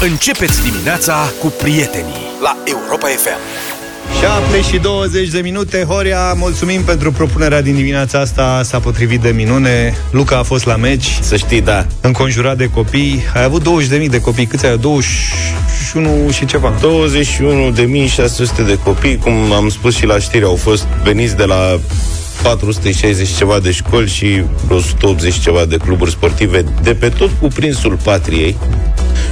Începeți dimineața cu prietenii la Europa FM. 7 și 20 de minute. Horia, mulțumim pentru propunerea din dimineața asta. S-a potrivit de minune. Luca a fost la meci. Să știi, da. Înconjurat de copii. Ai avut 20.000 de copii. Câți ai? 21 și ceva. 21.600 de copii. Cum am spus și la știri Au fost veniți de la 460 ceva de școli și 180 ceva de cluburi sportive de pe tot cuprinsul patriei.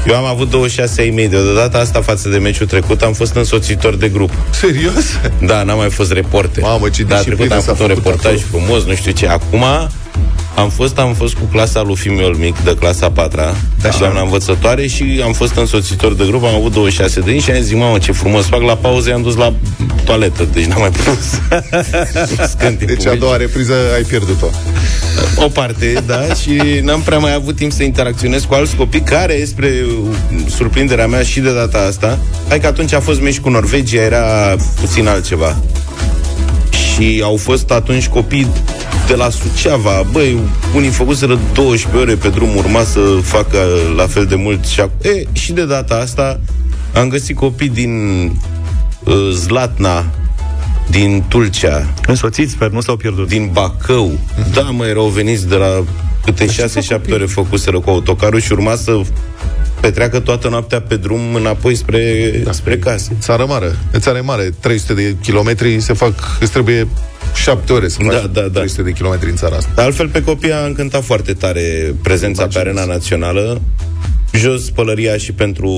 Eu am avut 26 ai mei. De data asta față de meciul trecut am fost însoțitor de grup. Serios? Da, n-am mai fost reporter. Mamă, ce da, trecut am s-a făcut un făcut reportaj acolo. frumos, nu știu ce. Acum am fost, am fost cu clasa lui fiul mic, de clasa 4 da, și doamna învățătoare și am fost însoțitor de grup, am avut 26 de ani și am zis, mamă, ce frumos fac, la pauze am dus la toaletă, deci n-am mai pus. Scânti Deci a doua repriză ai pierdut-o. o parte, da, și n-am prea mai avut timp să interacționez cu alți copii care, spre surprinderea mea și de data asta, hai că atunci a fost meci cu Norvegia, era puțin altceva. Și au fost atunci copii de la Suceava, băi, unii făcuseră 12 ore pe drum, urma să facă la fel de mult și, ac- e, și de data asta am găsit copii din uh, Zlatna, din Tulcea, Însoțiți, sper, nu s-au pierdut. Din Bacău. Da, mă, erau veniți de la câte 6-7 ore făcuseră cu autocarul și urma să petreacă toată noaptea pe drum înapoi spre, da, spre case. Țară mare. În țară mare, 300 de kilometri se fac, îți trebuie 7 ore să faci Da, da, da. 300 de kilometri în țara asta. De altfel, pe copii a încântat foarte tare prezența pe arena națională. Jos pălăria și pentru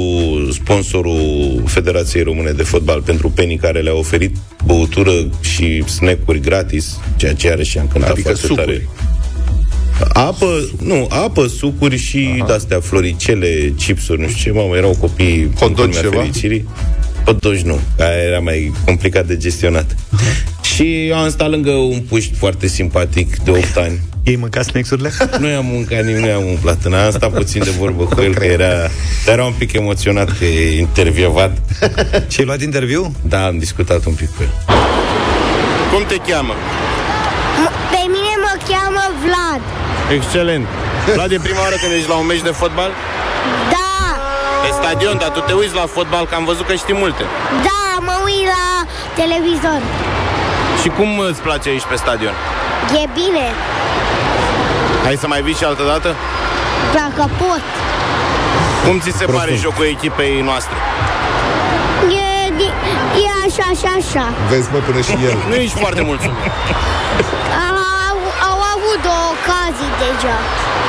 sponsorul Federației Române de Fotbal, pentru Penny, care le-a oferit băutură și snack-uri gratis, ceea ce are și a încântat Adică foarte sucuri. tare. Apă, nu, apă, sucuri și de-astea floricele, chipsuri, nu știu ce, mamă, erau copii Hot în dog culmea ceva? fericirii. Hot dog nu, aia era mai complicat de gestionat. Și eu am stat lângă un puști foarte simpatic de 8 ani. Ei mâncat snacks-urile? Nu i-am mâncat nimic, nu i-am umplat. În am stat puțin de vorbă cu el, că era, dar era un pic emoționat că e intervievat. Și ai luat interviu? Da, am discutat un pic cu el. Cum te cheamă? Pe mine mă cheamă Vlad. Excelent. Vlad, e prima oară când ești la un meci de fotbal? Da, Pe stadion, dar tu te uiți la fotbal, că am văzut că știi multe. da, mă uit la televizor. Și cum îți place aici pe stadion? E bine, Hai să mai vii și altă dată? dacă pot. Cum ți se pare jocul echipei noastre? E, di- e așa și așa. Vezi, mă, până și el. Nu ești foarte mulțumit. Au, au avut două ocazii deja.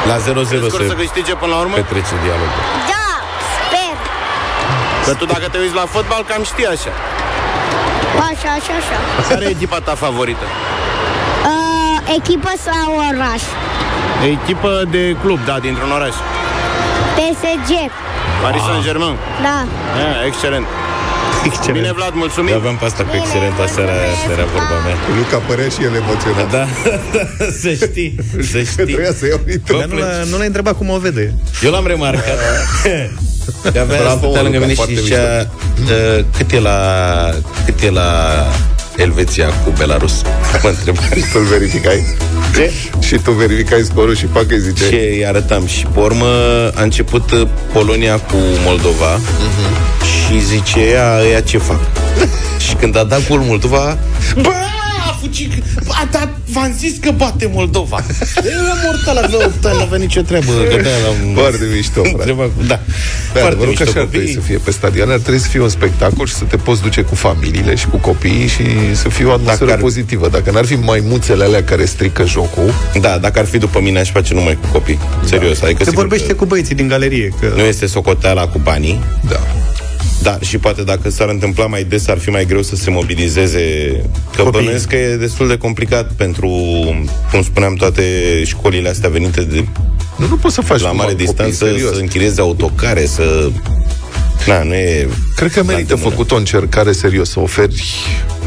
La 0-0 Scor să se câștige până la urmă? petrece dialogul. Da, sper. Că tu dacă te uiți la fotbal, cam știi așa. Așa și așa. Care e echipa ta favorită? Uh, echipă sau oraș? Echipă de club, da, dintr-un oraș. PSG. Paris Saint-Germain. Da. Ah, excelent. Excelent. Bine, Vlad, mulțumim. Eu aveam pe asta cu excelentă, seara, asta era vorba mea. Luca părea și el emoționat. Da, să știi, să Că știi. trebuia să iau nitro. Dar nu, l-a, nu l-ai întrebat cum o vede. Eu l-am remarcat. Că avea Bravo, stătea lângă Luca, mine și foarte zicea uh, cât e la cât e la Elveția cu Belarus. Mă întreba. Tu-l verificai. Ce? Și tu verificai scorul și fac îi zice... Ce îi arătam și pe urmă a început uh, Polonia cu Moldova și zice ea, ea ce fac? și când a dat gol Moldova, bă, a fugit, a dat, v-am zis că bate Moldova. Era mortal, avea 8 ani, n-avea nicio treabă. Că de-aia l-am Foarte mișto, frate. întrebat cu- Da, Da, foarte adevărul că mișto așa ar trebui copii. să fie pe stadion. Ar trebui să fie un spectacol și să te poți duce cu familiile și cu copiii și să fie o atmosferă Dacă ar- pozitivă. Dacă n-ar fi maimuțele alea care strică jocul, Da, dacă ar fi după mine, aș face numai cu copii. Serios. Adică Se sigur vorbește că cu băieții din galerie. Că... Nu este socoteala cu banii, da. Dar și poate dacă s-ar întâmpla mai des, ar fi mai greu să se mobilizeze. Că Copiii. bănuiesc că e destul de complicat pentru, cum spuneam, toate școlile astea venite de Nu, nu poți să faci la numai mare copii, distanță serios. să închirieze autocare, să... Na, nu e... Cred că merită Altă mână. făcut o încercare serios să oferi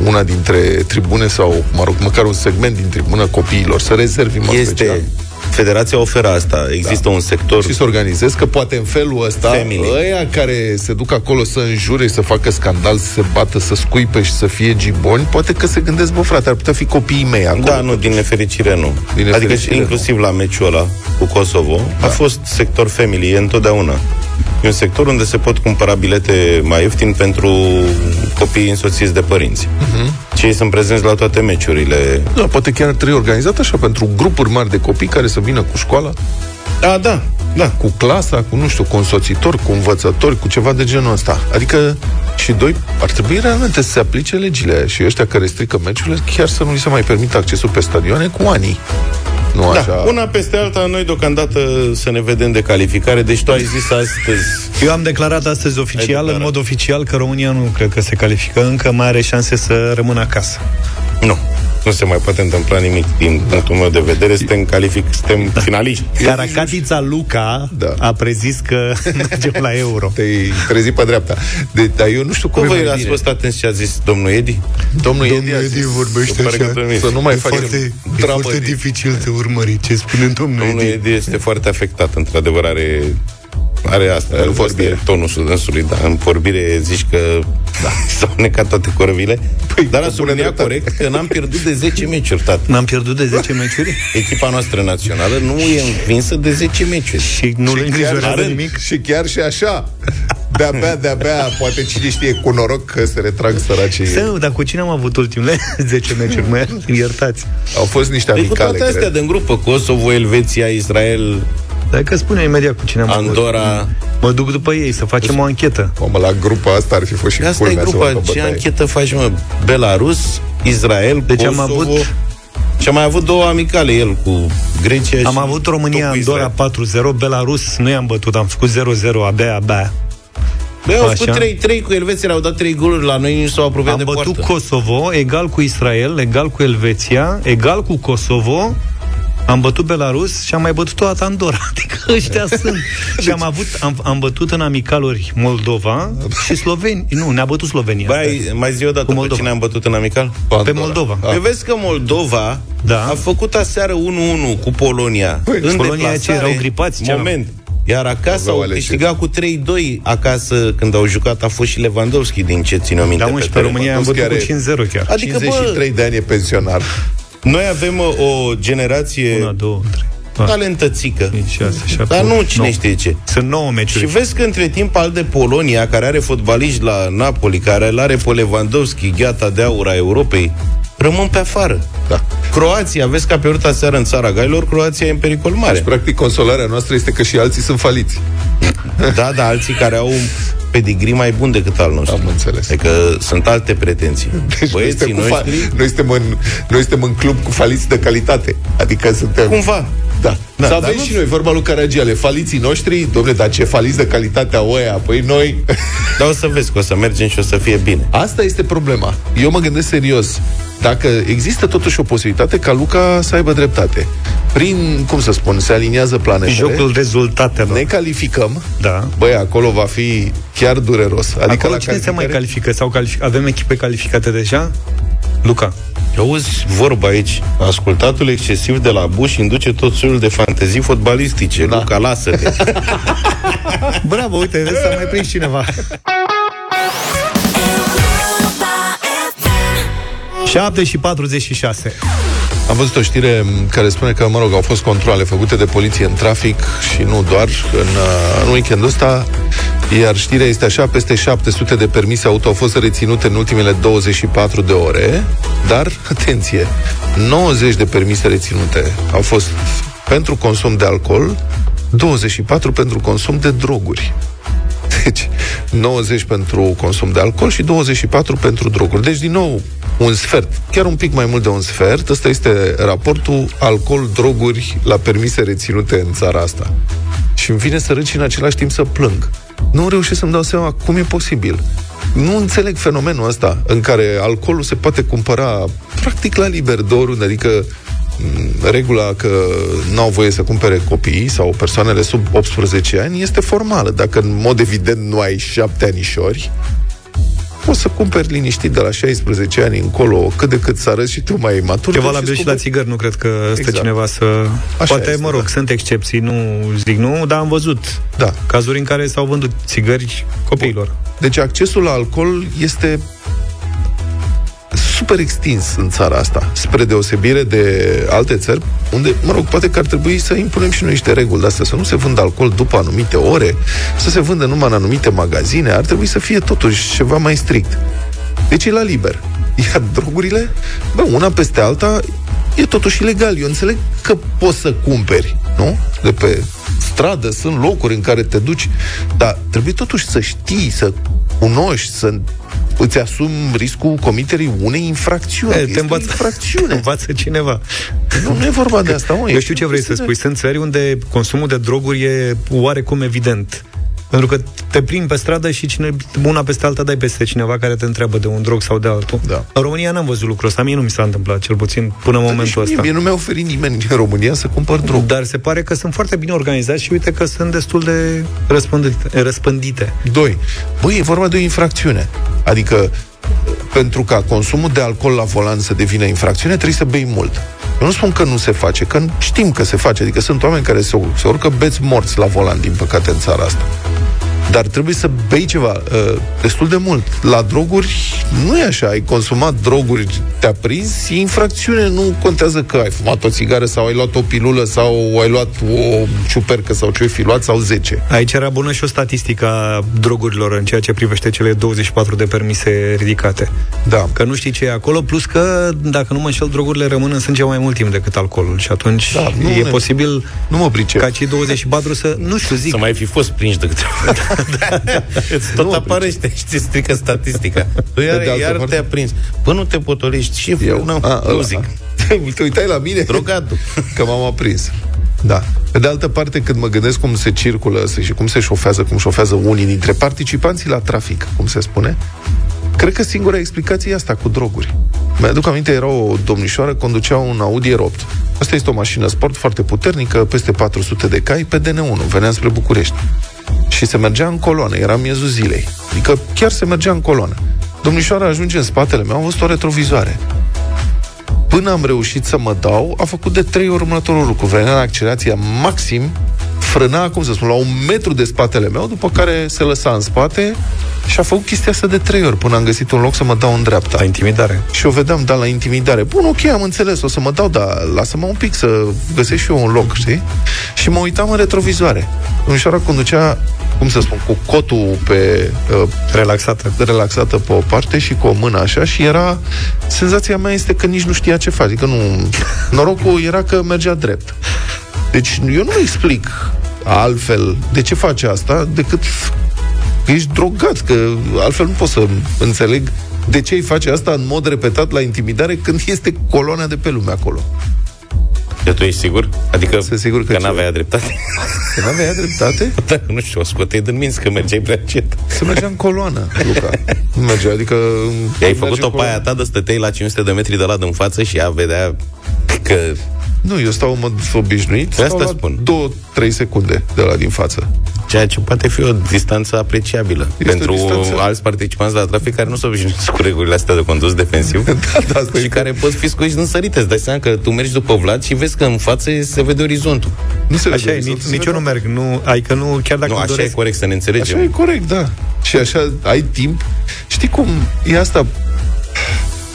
una dintre tribune sau, mă rog, măcar un segment din tribună copiilor, să rezervi în mod special. Este... Federația oferă asta. Există un sector... și să organizezi, că poate în felul ăsta Family. ăia care se duc acolo să înjure, să facă scandal, să se bată, să scuipe și să fie giboni, poate că se gândesc, bă frate, ar putea fi copiii mei acolo. Da, nu, din nefericire nu. Din adică nefericire, și inclusiv la meciul ăla cu Kosovo a fost sector family, e întotdeauna. E un sector unde se pot cumpăra bilete mai ieftin pentru copiii însoțiți de părinți. Uh-huh. Cei sunt prezenți la toate meciurile. Da, poate chiar trebuie organizat așa pentru grupuri mari de copii care să vină cu școala, Da, da, da. cu clasa, cu, nu știu, cu însoțitori, cu învățători, cu ceva de genul ăsta. Adică și doi, ar trebui realmente să se aplice legile și ăștia care strică meciurile, chiar să nu li se mai permită accesul pe stadioane cu ani. Nu Da, așa. una peste alta, noi deocamdată să ne vedem de calificare, deci tu ai zis astăzi Eu am declarat astăzi oficial, în declarat. mod oficial, că România nu cred că se califică încă, mai are șanse să rămână acasă. Nu. Nu se mai poate întâmpla nimic din punctul meu de vedere. Suntem calific, suntem finaliști. Caracatița Luca Da. a prezis că mergem la euro. Te-ai trezit pe dreapta. De, dar eu nu știu cum Cum e voi mai ați bine. fost atenți ce a zis domnul Edi? Domnul, Domnul Edi, a Edi zis, vorbește să așa. parcă Să nu mai E facem foarte, e dramă foarte din- dificil de urmărit ce spune domnul Domnul Edi. Edi este foarte afectat, într-adevăr are are asta, În în vorbire. vorbire. tonul dânsului, da, în vorbire zici că da, s-au necat toate corăvile, păi, dar a cu bună subliniat dreptate. corect că n-am pierdut de 10 meciuri, tată. N-am pierdut de 10 meciuri Echipa noastră națională nu e învinsă de 10 meciuri. și nu le îngrijorează chiar, nimic. Și chiar și așa. De-abia, de-abia, poate cine știe cu noroc că se retrag săracii. Să, dar cu cine am avut ultimele 10 meciuri? Mă iertați. Au fost niște Deci cu amicale, toate astea cred. de în grupă, Kosovo, Elveția, Israel, Dacă spune imediat cu cine am avut. Andorra. Mă duc după ei să facem o anchetă. Mamă, la grupa asta ar fi fost și Asta e culmea să grupa. facă Ce bătaie. anchetă faci, mă? Belarus, Israel, Deci am Kosovo. avut- Și am mai avut două amicale el cu Grecia Am și avut tot România cu Andorra Israel. 4-0, Belarus nu i-am bătut, am făcut 0-0 abia, abia. Băi, au Așa. făcut 3-3 cu Elveția, au dat 3 goluri la noi, nici s-au apropiat Am de bătut poartă. Kosovo, egal cu Israel, egal cu Elveția, egal cu Kosovo, am bătut Belarus și am mai bătut toată Andorra. Adică ăștia sunt. Și am avut, am, am bătut în amicaluri Moldova și Slovenia. Nu, ne-a bătut Slovenia. Băi, mai zi o dată Cu pe Moldova. cine am bătut în amical? pe Andorra. Moldova. Ah. Păi vezi că Moldova Da. a făcut aseară 1-1 cu Polonia. Păi, în Polonia ce, deplasare. erau gripați, ce Moment. Iar acasă Aveau au alegeri. câștigat cu 3-2 acasă când au jucat a fost și Lewandowski din ce țin o minte Da, mă, pe și pe teren. România am bătut Lewandowski cu 5-0 chiar. Adică, bă, 53 de ani e pensionar. Noi avem uh, o generație 1, 2, 3, 4, talentățică. 5, 6, 7, Dar nu cine 9. știe ce. Sunt 9 Și meciuri. vezi că între timp al de Polonia, care are fotbaliști la Napoli, care îl are pe Lewandowski, gheata de aur a Europei, rămân pe afară. Da. Croația, vezi că a pierdut aseară în țara gailor, Croația e în pericol mare. Deci, practic, consolarea noastră este că și alții sunt faliți. Da, da, alții care au un pedigree mai bun decât al nostru. Am înțeles. Adică sunt alte pretenții. Deci noi, Băieții suntem cu fa- noștri, noi, suntem în, noi suntem în club cu faliți de calitate. Adică suntem... cumva. Da. Da, să dar avem nu- și noi, vorba lui Caragiale, faliții noștri, domne, dar ce faliți de calitate au ăia, păi noi... Dar o să vezi că o să mergem și o să fie bine. Asta este problema. Eu mă gândesc serios. Dacă există totuși o posibilitate ca Luca să aibă dreptate. Prin, cum să spun, se aliniază planetele. Jocul rezultatelor. Ne calificăm. Da. Băi, acolo va fi chiar dureros. Adică Acolo la cine se mai calificare- califică? Sau calific- avem echipe calificate deja? Luca. Auzi vorba aici, ascultatul excesiv de la Bush induce tot soiul de fantezii fotbalistice. Da. Luca, lasă-te. Bravo, uite, vezi, s-a mai prins cineva. 7 și 46. Am văzut o știre m, care spune că, mă rog, au fost controle făcute de poliție în trafic și nu doar în, uh, în weekendul ăsta, iar știrea este așa, peste 700 de permise auto au fost reținute în ultimele 24 de ore, dar, atenție, 90 de permise reținute au fost pentru consum de alcool, 24 pentru consum de droguri. Deci, 90 pentru consum de alcool și 24 pentru droguri. Deci, din nou, un sfert, chiar un pic mai mult de un sfert, ăsta este raportul alcool-droguri la permise reținute în țara asta. Și îmi vine să râd și în același timp să plâng. Nu reușesc să-mi dau seama cum e posibil. Nu înțeleg fenomenul ăsta în care alcoolul se poate cumpăra practic la liber de oriunde, adică m, regula că nu au voie să cumpere copiii sau persoanele sub 18 ani este formală. Dacă în mod evident nu ai șapte anișori, poți să cumperi liniștit de la 16 ani încolo, cât de cât să arăți și tu mai matur. E deci valabil îți și la cumperi- țigări, nu cred că stă Exact. cineva să... Așa Poate, este, mă rog, da. sunt excepții, nu zic nu, dar am văzut Da. cazuri în care s-au vândut țigări copiilor. Deci accesul la alcool este super extins în țara asta, spre deosebire de alte țări, unde, mă rog, poate că ar trebui să impunem și noi niște reguli de astea, să nu se vândă alcool după anumite ore, să se vândă numai în anumite magazine, ar trebui să fie totuși ceva mai strict. Deci e la liber. Iar drogurile, bă, una peste alta, e totuși ilegal. Eu înțeleg că poți să cumperi, nu? De pe stradă, sunt locuri în care te duci, dar trebuie totuși să știi, să cunoști, să îți asumi riscul comiterii unei infracțiuni. E, Este te învață, o infracțiune. învață cineva. Nu, nu e vorba de asta, mă. Eu știu ce vrei să spui. Sunt țări unde consumul de droguri e oarecum evident. Pentru că te plimbi pe stradă și cine, una peste alta dai peste cineva care te întreabă de un drog sau de altul. Da. În România n-am văzut lucrul ăsta. Mie nu mi s-a întâmplat, cel puțin până în Nici momentul mie, ăsta. mie nu mi-a oferit nimeni în România să cumpăr drog. Dar se pare că sunt foarte bine organizați și uite că sunt destul de răspândite. răspândite. Doi, băi, e vorba de o infracțiune. Adică, pentru ca consumul de alcool la volan să devină infracțiune, trebuie să bei mult. Eu nu spun că nu se face, că știm că se face. Adică sunt oameni care se, se urcă beți morți la volan, din păcate, în țara asta. Dar trebuie să bei ceva uh, destul de mult. La droguri nu e așa. Ai consumat droguri, te-a prins, e infracțiune. Nu contează că ai fumat o țigară sau ai luat o pilulă sau ai luat o ciupercă sau ce fi luat sau 10. Aici era bună și o statistică a drogurilor în ceea ce privește cele 24 de permise ridicate. Da. Că nu știi ce e acolo, plus că, dacă nu mă înșel, drogurile rămân în sânge mai mult timp decât alcoolul și atunci Da, nu e ne- posibil Nu mă pricep. ca cei 24 să, nu știu, zic, Să mai fi fost prinși de câteva Îți tot apărește și ți strică statistica. Tu de iar, altă iar parte- te-a prins. Bă, nu te potolești. Și Eu? Nu, A, eu ăla. zic. Te uitai la mine? Drogatul. Că m-am aprins. Da. Pe de altă parte, când mă gândesc cum se circulă și cum se șofează, cum șofează unii dintre participanții la trafic, cum se spune, cred că singura explicație e asta, cu droguri. Mi-aduc aminte, era o domnișoară, conducea un Audi R8. Asta este o mașină sport foarte puternică, peste 400 de cai, pe DN1, venea spre București. Și se mergea în coloană, era miezul zilei. Adică chiar se mergea în coloană. Domnișoara ajunge în spatele meu, am văzut o retrovizoare. Până am reușit să mă dau, a făcut de trei ori următorul lucru. Venea în accelerația maxim, frâna, cum să spun, la un metru de spatele meu, după care se lăsa în spate și a făcut chestia asta de trei ori, până am găsit un loc să mă dau în dreapta. la intimidare. Și o vedeam, da, la intimidare. Bun, ok, am înțeles, o să mă dau, dar lasă-mă un pic să găsesc și eu un loc, știi? Și mă uitam în retrovizoare. Domnișoara conducea, cum să spun, cu cotul pe uh, Relaxată. relaxată pe o parte și cu o mână așa și era... Senzația mea este că nici nu știa ce face. Adică nu... Norocul era că mergea drept. Deci eu nu explic altfel de ce face asta decât că ești drogat, că altfel nu pot să înțeleg de ce îi face asta în mod repetat la intimidare când este coloana de pe lume acolo. De tu ești sigur? Adică Sunt sigur că că ce? n-avea dreptate? Că n-avea dreptate? da, nu știu, o scoteai din minți că mergeai prea încet. Să mergea în coloană, Luca. Nu mergea, adică... I-ai merge făcut-o în pe aia coloană. ta de stăteai la 500 de metri de la în față și ea vedea că Nu, eu stau în mod obișnuit, De stau asta la spun. 2-3 secunde de la din față. ceea ce poate fi o distanță apreciabilă Este pentru o distanță- alți participanți la trafic care nu sunt obișnuiți cu regulile astea de condus defensiv da, da, asta și e care pot fi scoși în sărite. Îți dai seama că tu mergi după Vlad și vezi că în față se vede orizontul. Nu se Așa vede, e, se nici, vede. nici eu nu merg. Nu, adică nu, chiar dacă Nu, îmi așa e doresc. corect să ne înțelegem. Așa e corect, da. Și așa ai timp. Știi cum e asta?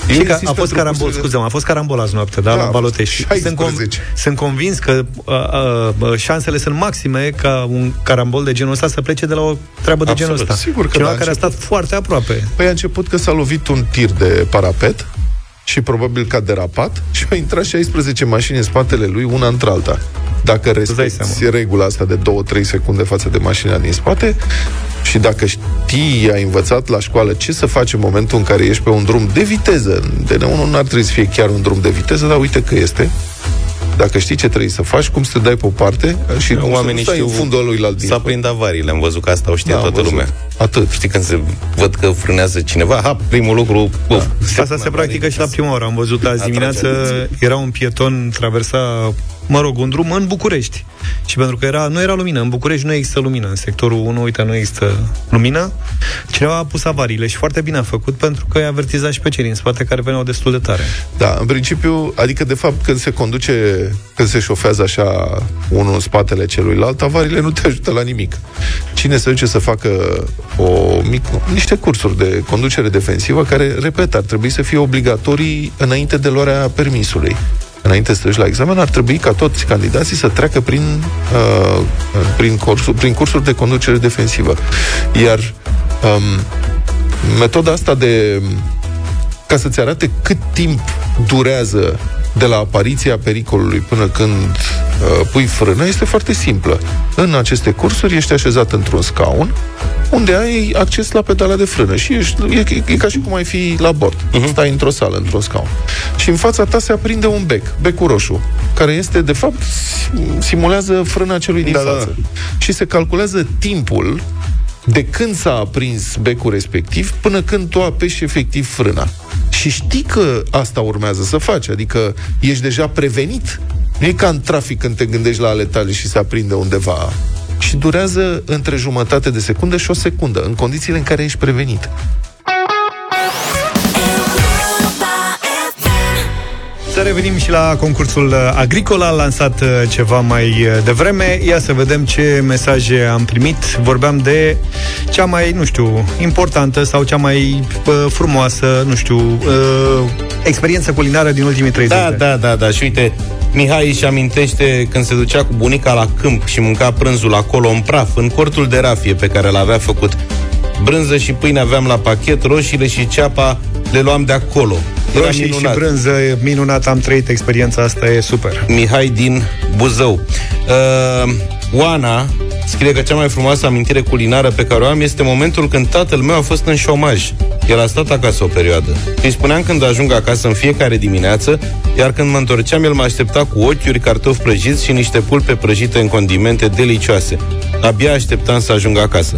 Știi că a insist fost pentru carambol, cursurile- scuze a fost carambol azi noapte, da, Da, la a Balotești. fost Sunt, 16. sunt convins că uh, uh, șansele sunt maxime ca un carambol de genul ăsta să plece de la o treabă de Absolut, genul ăsta. sigur că Cineva da, care a început. stat foarte aproape. Păi a început că s-a lovit un tir de parapet și probabil că a derapat și au intrat 16 mașini în spatele lui, una între alta. Dacă dai respecti seama. regula asta de 2-3 secunde față de mașina din spate și dacă știi, ai învățat la școală ce să faci în momentul în care ești pe un drum de viteză, DN1 nu ar trebui să fie chiar un drum de viteză, dar uite că este, dacă știi ce trebuie să faci, cum să te dai pe o parte și cum Oamenii să nu stai știu în fundul lui la din să aprind avariile. Am văzut că asta o știe Da, am toată văzut. lumea. Atât. Știi când se văd că frânează cineva, ha, primul lucru, da. Asta se practică și la prima oră. Am văzut azi Atrage dimineață, atenție. era un pieton, traversa mă rog, un drum în București. Și pentru că era, nu era lumină, în București nu există lumină, în sectorul 1, uite, nu există lumină, cineva a pus avariile și foarte bine a făcut pentru că i-a avertizat și pe cei din spate care veneau destul de tare. Da, în principiu, adică de fapt când se conduce, când se șofează așa unul în spatele celuilalt, avariile nu te ajută la nimic. Cine se duce să facă o mic, niște cursuri de conducere defensivă care, repet, ar trebui să fie obligatorii înainte de luarea permisului înainte să duci la examen, ar trebui ca toți candidații să treacă prin, uh, prin, cursul, prin cursuri de conducere defensivă. Iar um, metoda asta de ca să-ți arate cât timp durează de la apariția pericolului până când uh, pui frână este foarte simplă. În aceste cursuri ești așezat într-un scaun unde ai acces la pedala de frână și ești, e, e ca și cum ai fi la bord. Uh-huh. Stai într-o sală, într-un scaun. Și în fața ta se aprinde un bec, becul roșu, care este, de fapt, simulează frâna celui din Da, da, față. Și se calculează timpul de când s-a aprins becul respectiv până când tu apeși efectiv frâna. Și știi că asta urmează să faci, adică ești deja prevenit. Nu e ca în trafic când te gândești la ale tale și se aprinde undeva și durează între jumătate de secundă și o secundă, în condițiile în care ești prevenit. Revenim și la concursul uh, agricol, a lansat uh, ceva mai uh, devreme. Ia să vedem ce mesaje am primit. Vorbeam de cea mai, nu știu, importantă sau cea mai uh, frumoasă, nu știu, uh, experiență culinară din ultimii 30 Da, de ani. da, da, da. Și uite, Mihai își amintește când se ducea cu bunica la câmp și mânca prânzul acolo în praf, în cortul de rafie pe care l-avea făcut. Brânză și pâine aveam la pachet, roșiile și ceapa le luam de acolo. Era Roșii și minunat. brânză, e minunat, am trăit experiența asta, e super. Mihai din Buzău. Uh, Oana scrie că cea mai frumoasă amintire culinară pe care o am este momentul când tatăl meu a fost în șomaj. El a stat acasă o perioadă. Îi spuneam când ajung acasă în fiecare dimineață, iar când mă întorceam, el mă aștepta cu ochiuri, cartofi prăjiți și niște pulpe prăjite în condimente delicioase. Abia așteptam să ajung acasă.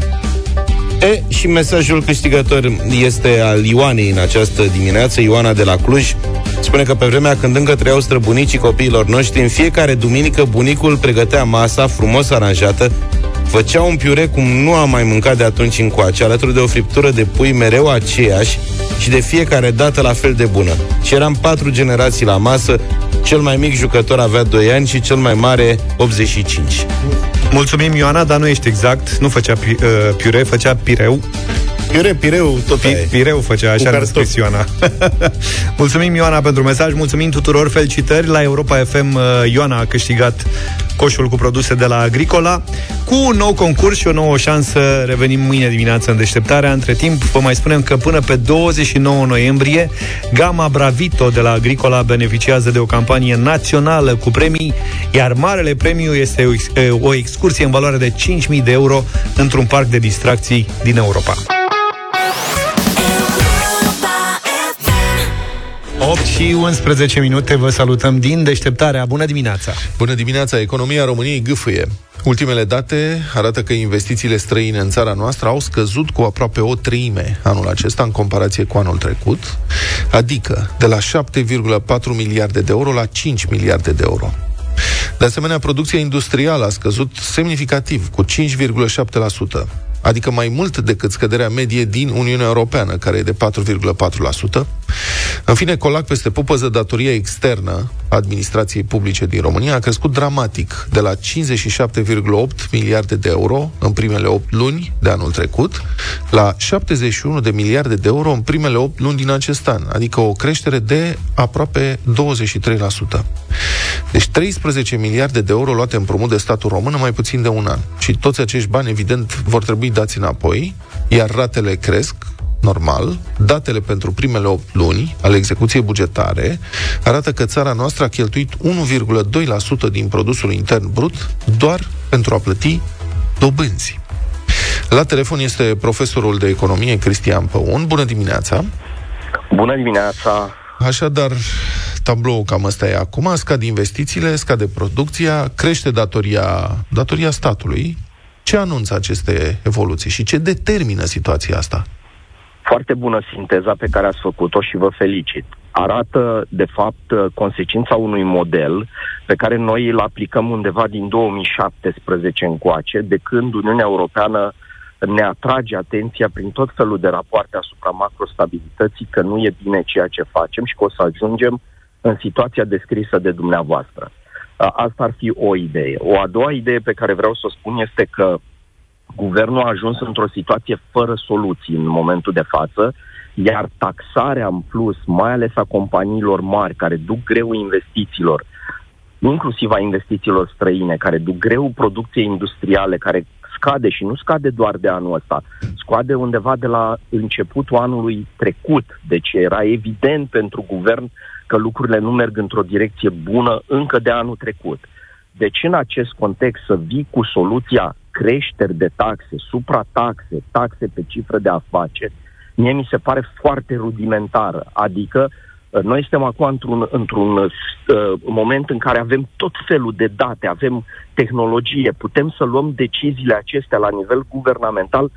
E, și mesajul câștigător este al Ioanei în această dimineață, Ioana de la Cluj. Spune că pe vremea când încă trăiau străbunicii copiilor noștri, în fiecare duminică bunicul pregătea masa frumos aranjată, făcea un piure cum nu am mai mâncat de atunci încoace, alături de o friptură de pui mereu aceeași și de fiecare dată la fel de bună. Și eram patru generații la masă, cel mai mic jucător avea 2 ani și cel mai mare 85. Mulțumim, Ioana, dar nu ești exact. Nu făcea pi, uh, piure, făcea pireu. Piure, pireu, tot Pi, aia e. pireu făcea, așa Cu ne cartofi. scris Ioana. mulțumim, Ioana, pentru mesaj. Mulțumim tuturor. Felicitări. La Europa FM, uh, Ioana a câștigat coșul cu produse de la Agricola. Cu un nou concurs și o nouă șansă revenim mâine dimineață în deșteptarea. Între timp, vă mai spunem că până pe 29 noiembrie, gama Bravito de la Agricola beneficiază de o campanie națională cu premii, iar marele premiu este o, ex- e, o excursie în valoare de 5.000 de euro într-un parc de distracții din Europa. 8 și 11 minute, vă salutăm din deșteptarea. Bună dimineața! Bună dimineața! Economia României gâfâie. Ultimele date arată că investițiile străine în țara noastră au scăzut cu aproape o treime anul acesta în comparație cu anul trecut, adică de la 7,4 miliarde de euro la 5 miliarde de euro. De asemenea, producția industrială a scăzut semnificativ, cu 5,7%, adică mai mult decât scăderea medie din Uniunea Europeană, care e de 4,4%. În fine, colac peste pupăză, datoria externă a administrației publice din România a crescut dramatic, de la 57,8 miliarde de euro în primele 8 luni de anul trecut, la 71 de miliarde de euro în primele 8 luni din acest an, adică o creștere de aproape 23%. Deci 13 miliarde de euro luate împrumut de statul român în mai puțin de un an. Și toți acești bani, evident, vor trebui dați înapoi, iar ratele cresc, normal, datele pentru primele 8 luni ale execuției bugetare arată că țara noastră a cheltuit 1,2% din produsul intern brut doar pentru a plăti dobânzi. La telefon este profesorul de economie Cristian Păun. Bună dimineața! Bună dimineața! Așadar, tabloul cam ăsta e acum, scad investițiile, scade producția, crește datoria, datoria statului. Ce anunță aceste evoluții și ce determină situația asta? Foarte bună sinteza pe care ați făcut-o și vă felicit. arată, de fapt, uh, consecința unui model pe care noi îl aplicăm undeva din 2017 încoace, de când Uniunea Europeană ne atrage atenția prin tot felul de rapoarte asupra macrostabilității că nu e bine ceea ce facem și că o să ajungem în situația descrisă de dumneavoastră. Asta ar fi o idee. O a doua idee pe care vreau să o spun este că guvernul a ajuns într-o situație fără soluții în momentul de față, iar taxarea în plus, mai ales a companiilor mari care duc greu investițiilor, inclusiv a investițiilor străine, care duc greu producției industriale, care scade și nu scade doar de anul ăsta, scade undeva de la începutul anului trecut. Deci era evident pentru guvern că lucrurile nu merg într-o direcție bună încă de anul trecut. Deci în acest context să vii cu soluția creșteri de taxe, suprataxe, taxe pe cifră de afaceri, mie mi se pare foarte rudimentară. Adică uh, noi suntem acum într-un, într-un uh, moment în care avem tot felul de date, avem tehnologie, putem să luăm deciziile acestea la nivel guvernamental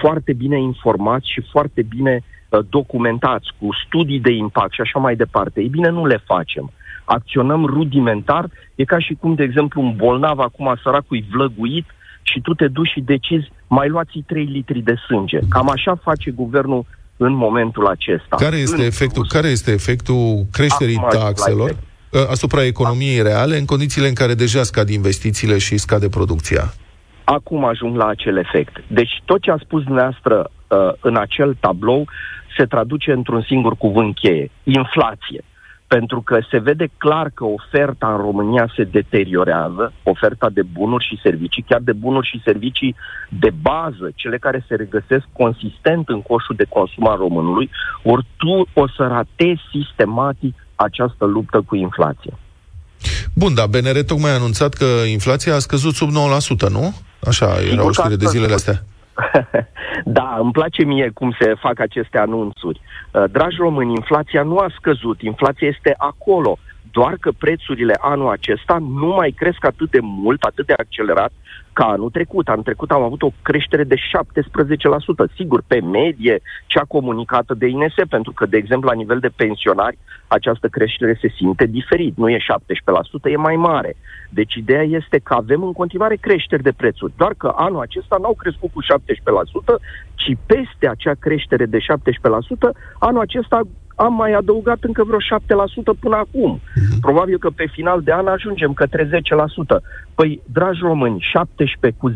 foarte bine informați și foarte bine uh, documentați, cu studii de impact și așa mai departe. Ei bine, nu le facem. Acționăm rudimentar, e ca și cum, de exemplu, un bolnav acum săracul vlăguit și tu te duci și decizi, mai luați 3 litri de sânge. Cam așa face guvernul în momentul acesta. Care este, în efectul, plus, care este efectul creșterii Acum taxelor ă, asupra economiei reale în condițiile în care deja scad investițiile și scade producția? Acum ajung la acel efect. Deci tot ce a spus dumneavoastră uh, în acel tablou se traduce într-un singur cuvânt cheie, inflație pentru că se vede clar că oferta în România se deteriorează, oferta de bunuri și servicii, chiar de bunuri și servicii de bază, cele care se regăsesc consistent în coșul de consum al românului, ori tu o să ratezi sistematic această luptă cu inflația. Bun, dar BNR tocmai a anunțat că inflația a scăzut sub 9%, nu? Așa era o știre de zilele astea. da, îmi place mie cum se fac aceste anunțuri. Uh, dragi români, inflația nu a scăzut, inflația este acolo doar că prețurile anul acesta nu mai cresc atât de mult, atât de accelerat ca anul trecut. Anul trecut am avut o creștere de 17%, sigur, pe medie, cea comunicată de INS, pentru că, de exemplu, la nivel de pensionari, această creștere se simte diferit. Nu e 17%, e mai mare. Deci ideea este că avem în continuare creșteri de prețuri, doar că anul acesta n-au crescut cu 17%, ci peste acea creștere de 17%, anul acesta am mai adăugat încă vreo 7% până acum. Uh-huh. Probabil că pe final de an ajungem către 10%. Păi, dragi români, 17 cu 10%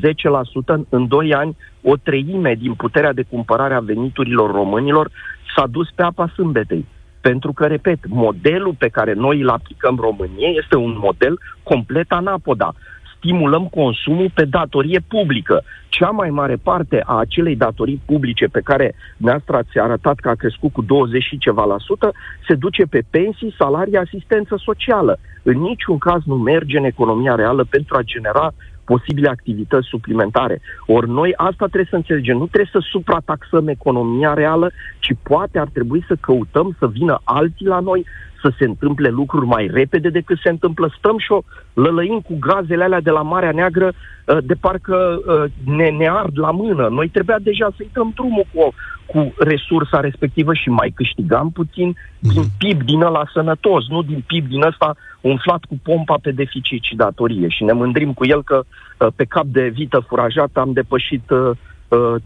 în 2 ani, o treime din puterea de cumpărare a veniturilor românilor s-a dus pe apa sâmbetei. Pentru că, repet, modelul pe care noi îl aplicăm României este un model complet anapoda stimulăm consumul pe datorie publică. Cea mai mare parte a acelei datorii publice pe care dumneavoastră ați arătat că a crescut cu 20 și ceva la sută, se duce pe pensii, salarii, asistență socială. În niciun caz nu merge în economia reală pentru a genera posibile activități suplimentare. Ori noi asta trebuie să înțelegem. Nu trebuie să suprataxăm economia reală, ci poate ar trebui să căutăm să vină alții la noi, să se întâmple lucruri mai repede decât se întâmplă. Stăm și o lălăim cu gazele alea de la Marea Neagră uh, de parcă uh, ne, ne ard la mână. Noi trebuia deja să-i dăm drumul cu, cu resursa respectivă și mai câștigam puțin din mhm. PIB din ăla sănătos, nu din PIB din ăsta umflat cu pompa pe deficit și datorie. Și ne mândrim cu el că uh, pe cap de vită furajată am depășit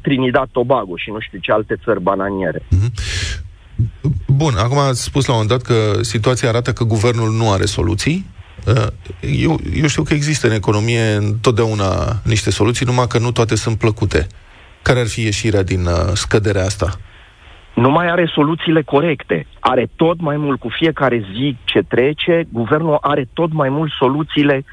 Trinidad Tobago și nu știu ce alte țări bananiere. Mm-hmm. Bun, acum ați spus la un moment dat că situația arată că guvernul nu are soluții. Uh, eu, eu știu că există în economie întotdeauna niște soluții, numai că nu toate sunt plăcute. Care ar fi ieșirea din uh, scăderea asta? Nu mai are soluțiile corecte. Are tot mai mult cu fiecare zi ce trece, guvernul are tot mai mult soluțiile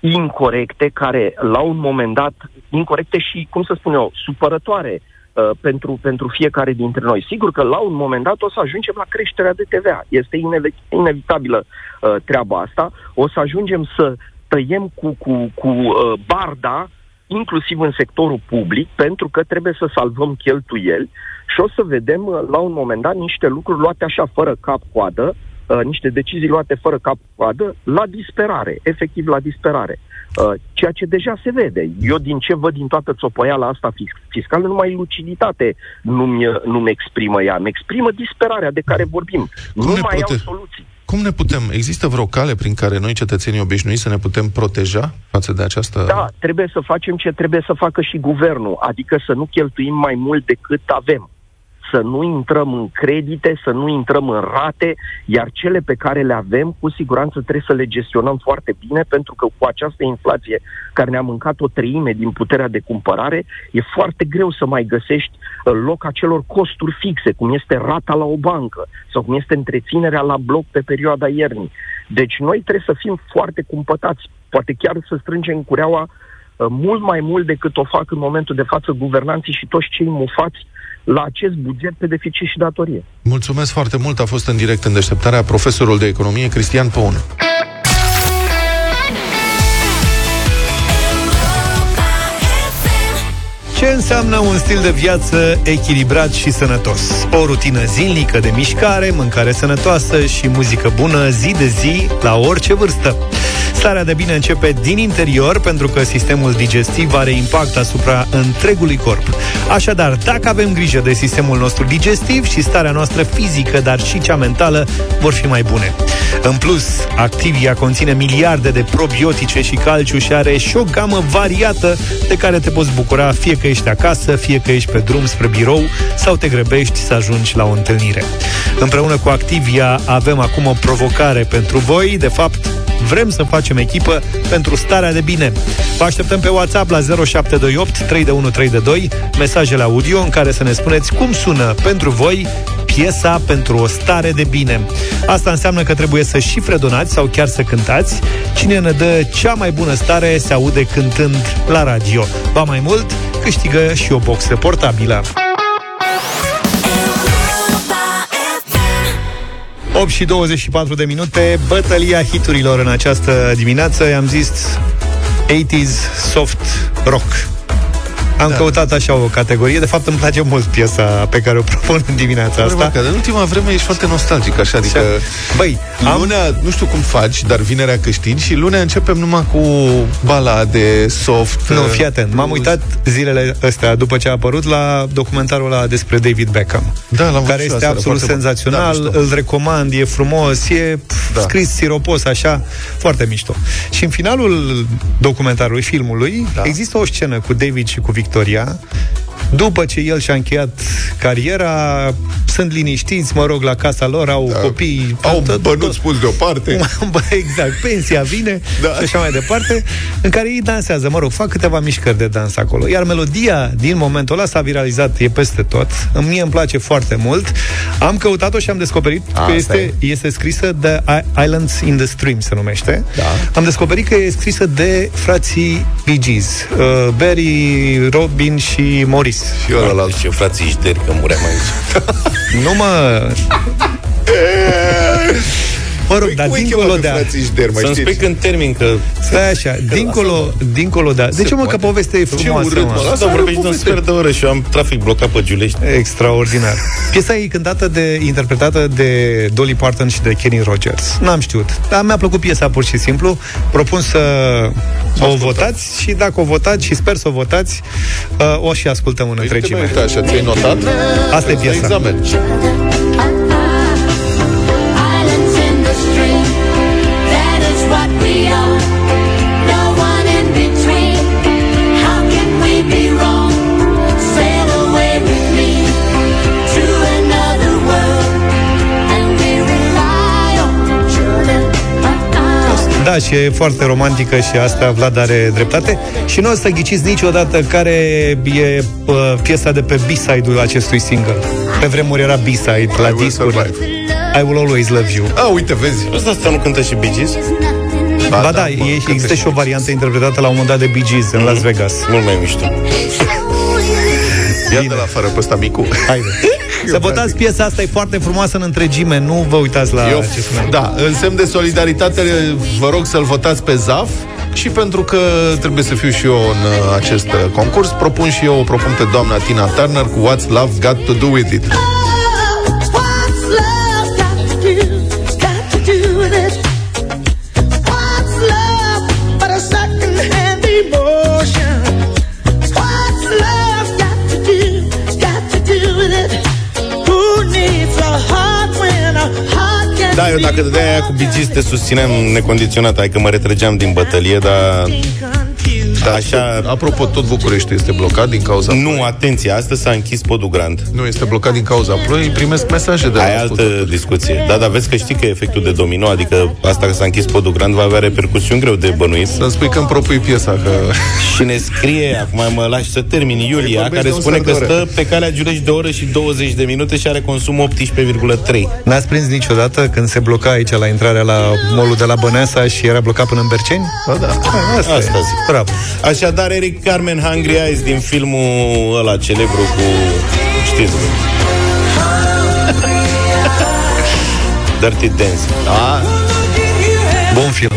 incorrecte, care la un moment dat, incorrecte și, cum să spun eu, supărătoare Uh, pentru, pentru fiecare dintre noi. Sigur că la un moment dat o să ajungem la creșterea de TVA. Este inev- inevitabilă uh, treaba asta. O să ajungem să tăiem cu, cu, cu uh, barda, inclusiv în sectorul public, pentru că trebuie să salvăm cheltuieli și o să vedem uh, la un moment dat niște lucruri luate așa fără cap-coadă, uh, niște decizii luate fără cap-coadă, la disperare, efectiv la disperare. Uh, ceea ce deja se vede. Eu din ce văd din toată țopoiala asta fiscală, numai luciditate nu-mi, nu-mi exprimă ea, îmi exprimă disperarea de care vorbim. Cum nu ne mai prote- au soluții. Cum ne putem... Există vreo cale prin care noi, cetățenii obișnuiți, să ne putem proteja față de această... Da, trebuie să facem ce trebuie să facă și guvernul, adică să nu cheltuim mai mult decât avem. Să nu intrăm în credite, să nu intrăm în rate, iar cele pe care le avem, cu siguranță trebuie să le gestionăm foarte bine, pentru că cu această inflație care ne-a mâncat o treime din puterea de cumpărare, e foarte greu să mai găsești uh, loc acelor costuri fixe, cum este rata la o bancă sau cum este întreținerea la bloc pe perioada iernii. Deci noi trebuie să fim foarte cumpătați, poate chiar să strângem cureaua uh, mult mai mult decât o fac în momentul de față guvernanții și toți cei mufați la acest buget pe deficit și datorie. Mulțumesc foarte mult, a fost în direct în deșteptarea profesorul de economie Cristian Păun. Ce înseamnă un stil de viață echilibrat și sănătos? O rutină zilnică de mișcare, mâncare sănătoasă și muzică bună zi de zi, la orice vârstă. Starea de bine începe din interior, pentru că sistemul digestiv are impact asupra întregului corp. Așadar, dacă avem grijă de sistemul nostru digestiv și starea noastră fizică, dar și cea mentală, vor fi mai bune. În plus, Activia conține miliarde de probiotice și calciu și are și o gamă variată de care te poți bucura fie că ești acasă, fie că ești pe drum spre birou sau te grăbești să ajungi la o întâlnire. Împreună cu Activia avem acum o provocare pentru voi, de fapt vrem să facem echipă pentru starea de bine. Vă așteptăm pe WhatsApp la 0728 3132 mesajele audio în care să ne spuneți cum sună pentru voi piesa pentru o stare de bine. Asta înseamnă că trebuie să și fredonați sau chiar să cântați. Cine ne dă cea mai bună stare se aude cântând la radio. Ba mai mult, câștigă și o boxă portabilă. 8 și 24 de minute, bătălia hiturilor în această dimineață. I-am zis 80s soft rock. Am da. căutat așa o categorie. De fapt, îmi place mult piesa pe care o propun în dimineața asta. Că în ultima vreme ești foarte nostalgic, așa, adică... Băi, am... lunea, nu știu cum faci, dar vinerea câștigi și lunea începem numai cu balade, soft... Nu, fii atent. M-am uitat zilele astea, după ce a apărut, la documentarul ăla despre David Beckham. Da, l-am care este absolut senzațional, da, îl recomand, e frumos, e da. scris siropos, așa, foarte mișto. Și în finalul documentarului, filmului, da. există o scenă cu David și cu Victoria după ce el și-a încheiat cariera, sunt liniștiți, mă rog, la casa lor, au da. copii... Au tot, bănuți pus deoparte. exact, pensia vine da. și așa mai departe, în care ei dansează, mă rog, fac câteva mișcări de dans acolo. Iar melodia din momentul ăla s-a viralizat, e peste tot. Mie îmi place foarte mult. Am căutat-o și am descoperit A, că este, este scrisă de Islands in the Stream, se numește. Da. Am descoperit că e scrisă de frații Bee Gees, uh, Barry, Robin și Morris. Și eu ăla și frații Ișderi, că muream aici. nu mă... Mă rog, dar dincolo de... Să-mi spui în termin că... Stai așa, dincolo, dincolo de... De ce, mă, că povestea e frumoasă, Ce urât, mă? Asta vorbești de un sfert de oră și eu am trafic blocat pe Giulești. Extraordinar. Piesa e cântată de, interpretată de Dolly Parton și de Kenny Rogers. N-am știut, dar mi-a plăcut piesa pur și simplu. Propun să o votați și dacă o votați și sper să o votați, o și ascultăm în întregime. Uite, așa, ți-ai notat? Asta e piesa. Examen. Da, și e foarte romantică și asta Vlad are dreptate. Și nu o să ghiciți niciodată care e uh, piesa de pe B-side-ul acestui single. Pe vremuri era B-side la discuri. I Will Always Love You. Ah, uite, vezi. Asta asta nu cântă și Bee Gees? Ba, ba da, da e, există și o variantă interpretată la un moment dat de Bee Gees în mm-hmm. Las Vegas. Mult mai mișto. Ia de la fără pe ăsta micu. Haide. Să votați piesa asta, e foarte frumoasă în întregime, nu vă uitați la Eu, ce spune. Da, în semn de solidaritate vă rog să-l votați pe ZAF și pentru că trebuie să fiu și eu în uh, acest uh, concurs, propun și eu o propun pe doamna Tina Turner cu What's Love Got To Do With It. Da, eu dacă de aia cu bigis te susțineam necondiționat, hai că mă retrăgeam din bătălie, dar Da, Așa- Apropo, tot București este blocat din cauza nu, atenție, astăzi s-a închis podul Grand. Nu este blocat din cauza ploii, primesc mesaje de la Aia e altă ascultători. discuție. Da, dar vezi că știi că e efectul de domino, adică asta că s-a închis podul Grand va avea repercusiuni greu de bănuit. Să-mi spui când propui piesa, că... Și ne scrie, acum mă lași să termin, Iulia, vorbești care de un spune sfert că de oră. stă pe calea Giulești de o oră și 20 de minute și are consum 18,3. N-ați prins niciodată când se bloca aici la intrarea la molul de la Băneasa și era blocat până în Berceni? Da, da. Asta, Asta e. zic. Bravo. Așadar, Eric Carmen Hungry Eyes din filmul ăla celebru cu... Știți voi. Dirty Dance. A, Bun film.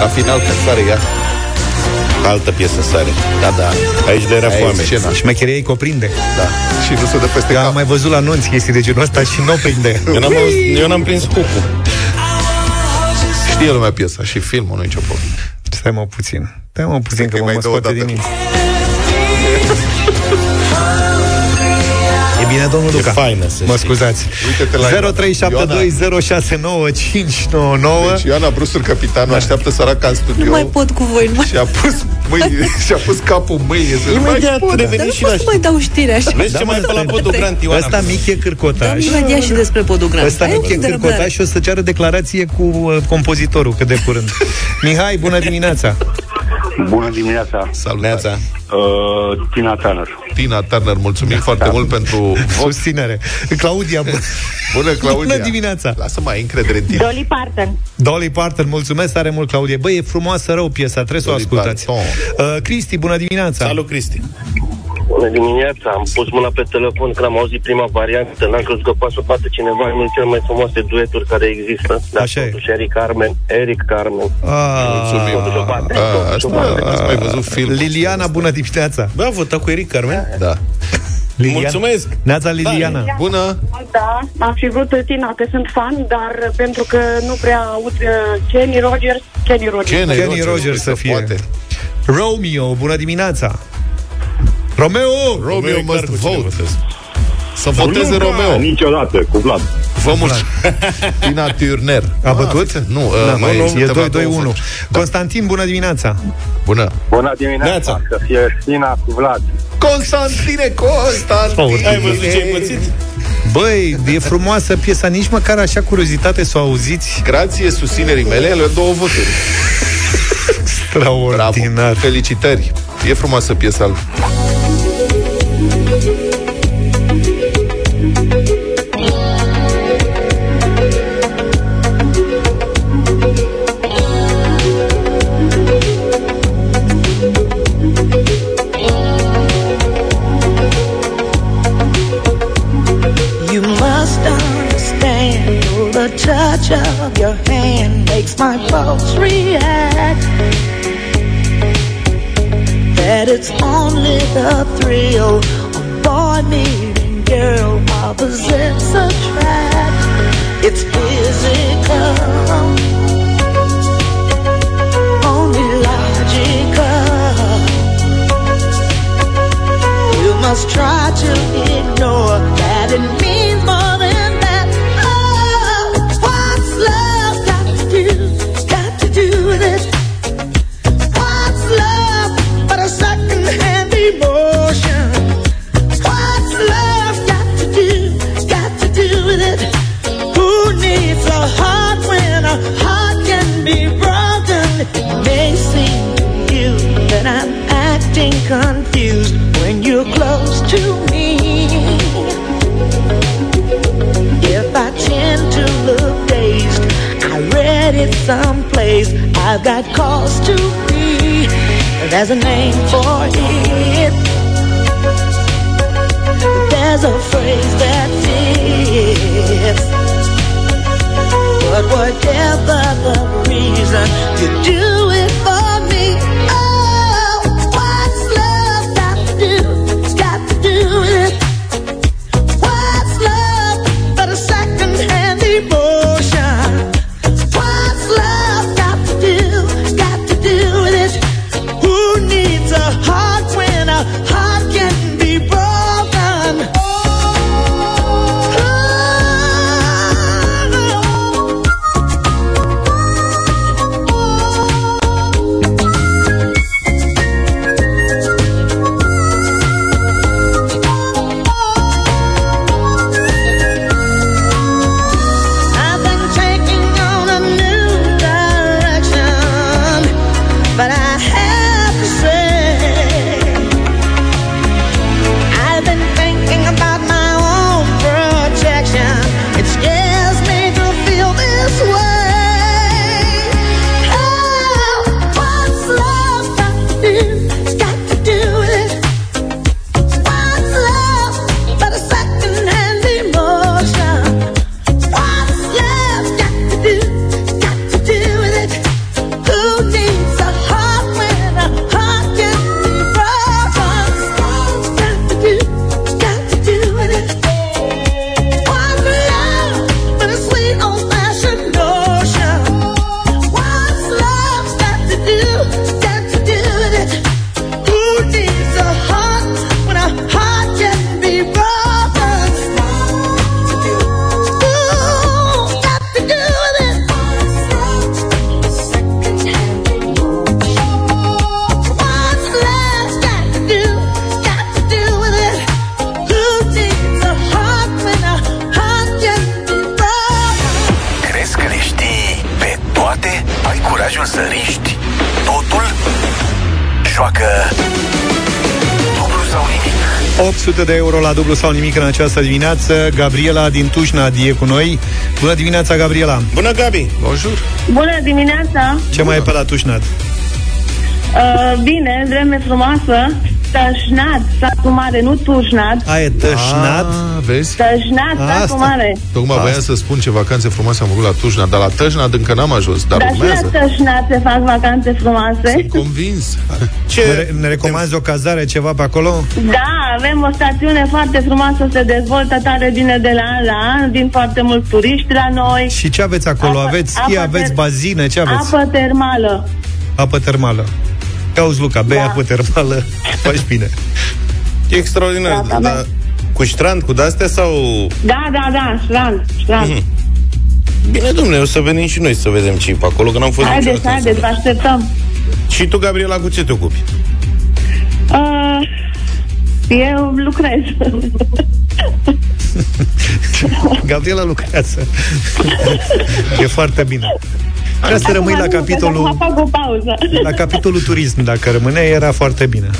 la final când sare ea. Altă piesă sare. Da, da. Aici de era Aia e foame. scena. Șmecheria îi cuprinde. Da. Și nu se dă peste Eu am cap. mai văzut la nunți chestii de genul ăsta și nu o prinde. Eu n-am, auzit- eu n-am prins cucu. Știe lumea piesa și filmul, nu nicio problemă. Stai mă puțin. Stai mă puțin că că mă, mai mă dă o scoate dată. din minte. Bine, domnul Luca. faină, să Mă știi. scuzați. Uite-te la 0372069599 Deci Ioana Brustur, capitanul, așteaptă săraca în studio. Nu mai pot cu voi, nu mai Și a pus mâini, și a pus capul mâine să Imediat Dar revenim nu și pot la să mai dau știri așa. Vezi ce mai pe la podul Grand, Ioana? Ăsta mic e cârcotaș. Da, imediat și despre podul grand. Ăsta Stai un mic e pic de răbdare. cârcotaș și o să ceară declarație cu uh, compozitorul cât de curând. Mihai, bună dimineața! Bună dimineața, Salut, Neața. uh, Tina Turner. Tina Turner, mulțumim foarte mult pentru vot. Susținere. Claudia, bună, Bună, Claudia. bună dimineața! Lasă mai ai încredere în tine. Dolly Parton. Dolly Parton, mulțumesc tare mult, Claudia. Băi, e frumoasă rău piesa, trebuie să o Dolly ascultați. Parton. Uh, Cristi, bună dimineața! Salut, Cristi. Bună dimineața, am pus mâna pe telefon când am auzit prima variantă, n-am crezut că poate să bată cineva în unul dintre cele mai frumoase dueturi care există. Dar Așa e. totuși Eric Carmen, Eric Carmen. Ah, Mulțumim. Totuși o bate, A, totuși o asta, bate. ați mai văzut film. Liliana, bună dimineața! Bă, a votat cu Eric Carmen? Da. Liliana. Mulțumesc! Neața Liliana. Bună. Da, am fi vrut Tina, că sunt fan, dar pentru că nu prea aud uh, Kenny Rogers, Kenny Rogers. Kenny, Kenny Rogers să se fie. Poate. Romeo, bună dimineața! Romeo! Romeo e must clar cu cine vote. votez. Să voteze Luca, Romeo. Niciodată, cu Vlad. Vă mulțumim. Tina Turner. A bătut? Ah, Nu, Da, uh, mai nu, nu, suntem la două e 2-2-1. voturi. Constantin, bună dimineața! Bună. Bună dimineața, Neața. să fie Tina cu Vlad. Constantine Constantin. Ai văzut ce ai pățit? Băi, e frumoasă piesa, nici măcar așa curiozitate să o auziți. Grație susținerii mele, le două voturi. Bravo. Extraordinar. Felicitări. E frumoasă piesa. Touch of your hand makes my pulse react. That it's only the thrill of boy meeting girl opposites attract. It's physical, must try to ignore that it means you do 100 de euro la dublu sau nimic în această dimineață. Gabriela din Tușna e cu noi. Bună dimineața, Gabriela! Bună, Gabi! Bonjour! Bună dimineața! Ce Bună. mai e pe la Tușnad? Uh, bine, vreme frumoasă. Tășnat, satul mare, nu Tușnat. A, e Tășnat? A, vezi? Tășnat, ah, Asta. satul mare. Tocmai Asta. voiam să spun ce vacanțe frumoase am avut la Tușnat, dar la Tășnat încă n-am ajuns, dar, dar urmează. și la Tășnat se fac vacanțe frumoase. Sunt convins. Ce? Ne, ne recomanzi o cazare, ceva pe acolo? Da, avem o stațiune foarte frumoasă, se dezvoltă tare bine de la an la an, vin foarte mulți turiști la noi. Și ce aveți acolo? Apă- aveți schi, apă aveți ter- bazine, ce aveți? Apă termală. Apă termală. Cauzi, Luca, bei Da. apă termală, faci bine. E extraordinar. Da, da, Da, da. cu strand, cu de-astea sau... Da, da, da, strand, strand. Mhm. Bine, domnule, o să venim și noi să vedem ce e pe acolo, că n-am fost Haideți, niciodată în haideți, vă zonă. așteptăm. Și tu, Gabriela, cu ce te ocupi? Uh, eu lucrez. Gabriela lucrează. e foarte bine. Trebuie să rămâi la Acum nu, că capitolul, acum fac o pauză. la capitolul turism. Dacă rămâne, era foarte bine.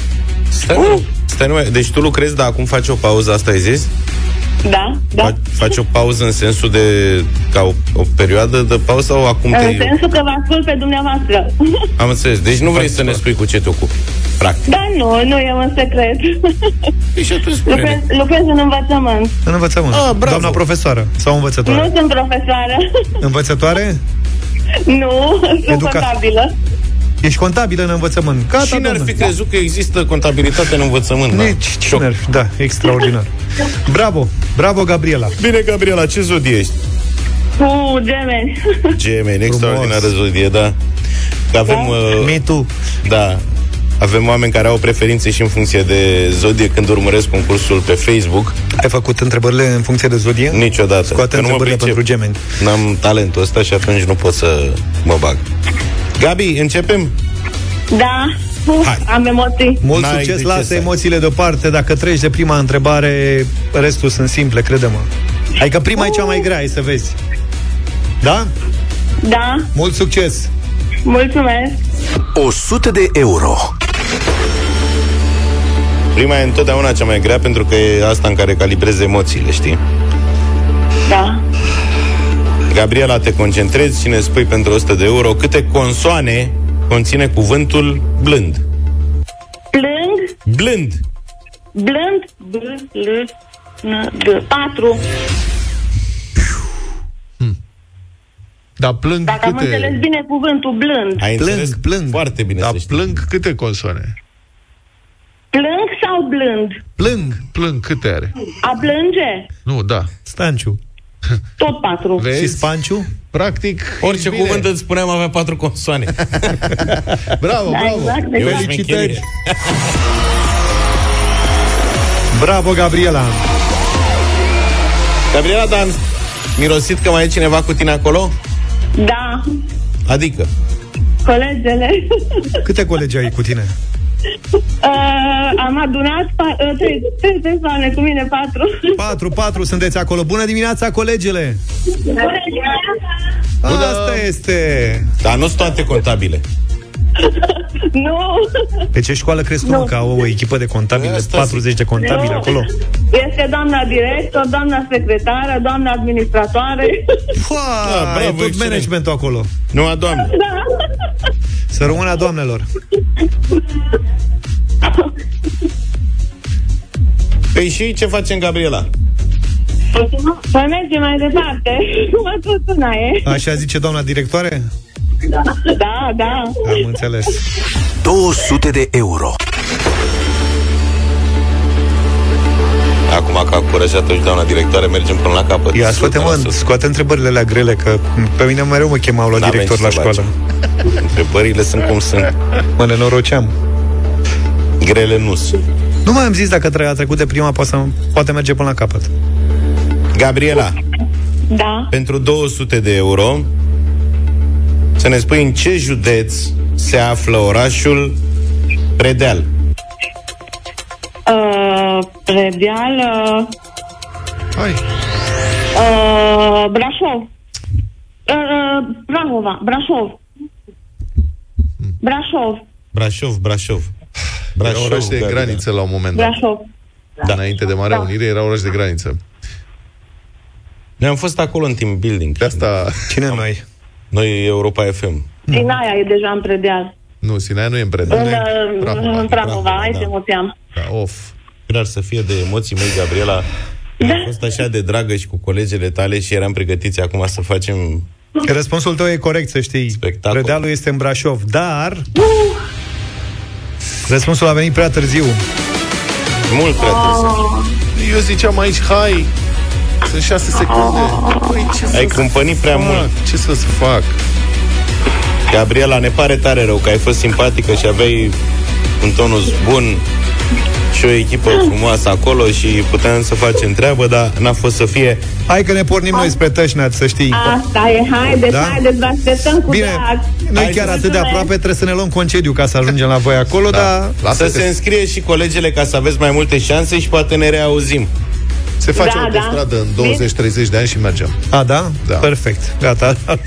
Stai, uh. stai numai, deci tu lucrezi, dar acum faci o pauză, asta ai zis? Da, da. Faci, faci o pauză în sensul de ca o, o perioadă de pauză sau acum te... În sensul că vă ascult pe dumneavoastră. Am înțeles. Deci nu vrei să ne spui cu ce te ocupi. Practic. Da, nu, nu e un secret. Păi și atunci Lucrez, spune lucrez în învățământ. În învățământ. Ah, bravo. Doamna profesoară sau învățătoare? Nu sunt profesoară. Învățătoare? nu, sunt Educa- contabilă. Ești contabilă în învățământ. Gata, Cine ar domnule. fi crezut că există contabilitate în învățământ? da? Nici cine ar fi, da, extraordinar. Bravo, bravo, Gabriela. Bine, Gabriela, ce zodie ești? Cu gemeni. Gemeni, extraordinară zodie, da. Că avem... Uh, Me too. da, avem oameni care au preferințe și în funcție de zodie când urmăresc concursul pe Facebook. Ai făcut întrebările în funcție de zodie? Niciodată. Scoate Că nu mă întrebările pricep. pentru gemeni. N-am talentul ăsta și atunci nu pot să mă bag. Gabi, începem? Da, Uf, Hai. am emoții. Mult N-ai de succes, ce lasă să ai. emoțiile deoparte. Dacă treci de prima întrebare, restul sunt simple, crede-mă. Adică prima e cea mai grea, ai să vezi. Da? Da, Mult succes! mulțumesc. 100 de euro. Prima e întotdeauna cea mai grea pentru că e asta în care calibrezi emoțiile, știi? Da. Gabriela, te concentrezi și ne spui pentru 100 de euro câte consoane conține cuvântul blând. Plâng, Blând. blând, b, l, n, d, patru. Dar plâng Dacă am înțeles câte... bine cuvântul blând. Ai Plâng, înțeles? plâng. Foarte bine Dar să știi. plâng câte consoane? Plâng sau blând? Plâng, Plâng câte are? A plânge? Nu, da. Stanciu. Tot patru. Vezi? Și Spanciu? Practic, Orice ești bine. cuvânt îți spuneam avea patru consoane. Bravo, Da, bravo. exact. E o exact. Felicitări. șmecherie. Bravo, Gabriela! Gabriela, dar am mirosit că mai e cineva cu tine acolo? Da, Adică? colegele. Câte colegi ai cu tine? Uh, am adunat pa- uh, trei, trei persoane cu mine, patru. Patru, patru sunteți acolo. Bună dimineața, colegele! Asta este! Dar nu sunt toate contabile. nu, Pe ce școală crezi tu, mă, că au o echipă de contabili, Asta 40 de contabili Nu. acolo? este doamna director, doamna secretară, doamna administratoare. Fua, Da, bravo, e tot excelent. managementul acolo. Nu, doamne. da. Să rămână doamnelor. Păi și ce facem, Gabriela? Să mergem mai departe. Mă tot una e. Așa zice doamna directoare? Da, da. Am înțeles. 200 de euro. Acum că a curajat și doamna directoare, mergem până la capăt. Ia, scoate, mă, 100%. scoate întrebările alea grele, că pe mine mereu mă chemau la N-avem director ce la să școală. facem. Întrebările sunt cum sunt. Mă nenoroceam. Grele nu sunt. Nu mai am zis dacă tre- a trecut de prima, poate, să, poate merge până la capăt. Gabriela, Da. pentru 200 de euro, să ne spui în ce județ se află orașul Predeal. Uh, Predeal, uh, Hai. uh, Brașov. Uh, uh, Brahova, Brașov. Brașov. Brașov, Brașov. Era Brașov, oraș de Gabi, graniță la un moment dat. Brașov. Da. Înainte de Marea Da. Unire era oraș de graniță. Noi am fost acolo în team building. De asta... Cine noi? Noi Europa FM. Sinaia e deja în predeal. Nu, Sinaia nu e în În, Predeal. uh, Prahova. în Prahova, hai da. te emoționam. Da, of. Rar să fie de emoții mei, Gabriela. Da. A fost așa de dragă și cu colegele tale și eram pregătiți acum să facem Răspunsul tău e corect, să știi. Spectacol. Predealul este în Brașov, dar... Răspunsul a venit prea târziu. mult prea târziu. Eu ziceam aici, hai, sunt șase secunde. Păi, ce Ai să cumpănit prea fac? mult. Ce să-ți fac? Gabriela, ne pare tare rău că ai fost simpatică și aveai un tonus bun și o echipă frumoasă acolo și puteam să facem treabă, dar n-a fost să fie. Hai că ne pornim noi spre Tășnat, să știi. Asta e, haideți, Da? haideți, vă așteptăm cu Bine, drag. noi Hai, chiar atât de mulțumesc. aproape trebuie să ne luăm concediu ca să ajungem la voi acolo, da. dar... Lasă Să se înscrie și colegele ca să aveți mai multe șanse și poate ne reauzim. Se face Da, autostradă da. în 20-30 de ani și mergem. A, da? Da. Perfect. Gata.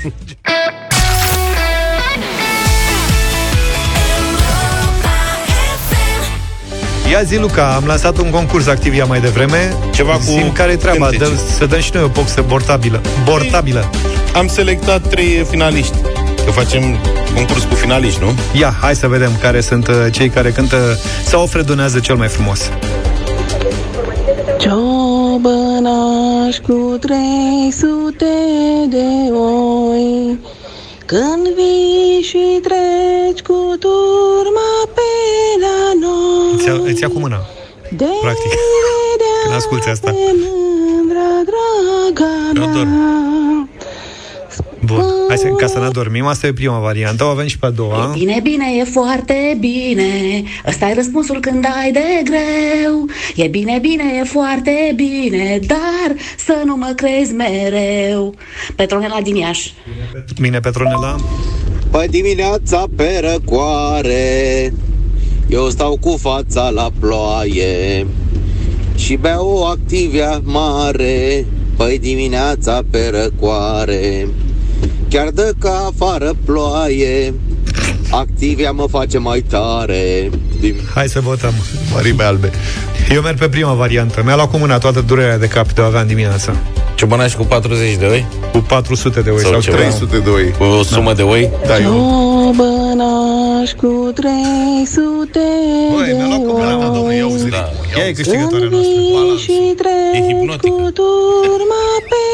Ia zi, Luca, am lansat un concurs Activia mai devreme. Ceva cu Zim care e treaba, cântece. dă, să dăm și noi o boxă portabilă. Portabilă. Am selectat trei finaliști. Că facem concurs cu finaliști, nu? Ia, hai să vedem care sunt uh, cei care cântă sau fredonează cel mai frumos. Ciobănaș cu trei sute de oi Când vii și treci cu turma pe la noi Îți ia, îți ia cu mâna. De Practic. Când asculti asta. mândra draga Eu mea Bun. Hai să, ca să ne adormim, asta e prima variantă. O avem și pe a doua. Bine, bine, e foarte bine ăsta e răspunsul când ai de greu E bine, bine, e foarte bine Dar să nu mă crezi mereu Petronela din Iași Bine, Petronela. Păi dimineața pe răcoare Eu stau cu fața la ploaie Și beau o activia mare Păi dimineața pe răcoare Chiar dă ca afară ploaie Activia mă face mai tare Dim- Hai să votăm. Mărime albe. Eu merg pe prima variantă. Mi-a luat cu mâna toată durerea de cap de o avea în dimineață. Ciobănaș cu 40 de oi? Cu 400 de oi sau, Sau ceva. 300 de oi. Cu o sumă de oi? Da, eu... Ciobănaș cu trei sute Băi, mi-a luat cu mâna, mă, domnule, ia uzi Da. Ea e câștigătoarea Când noastră. vii și E treci hipnotică. cu turma pe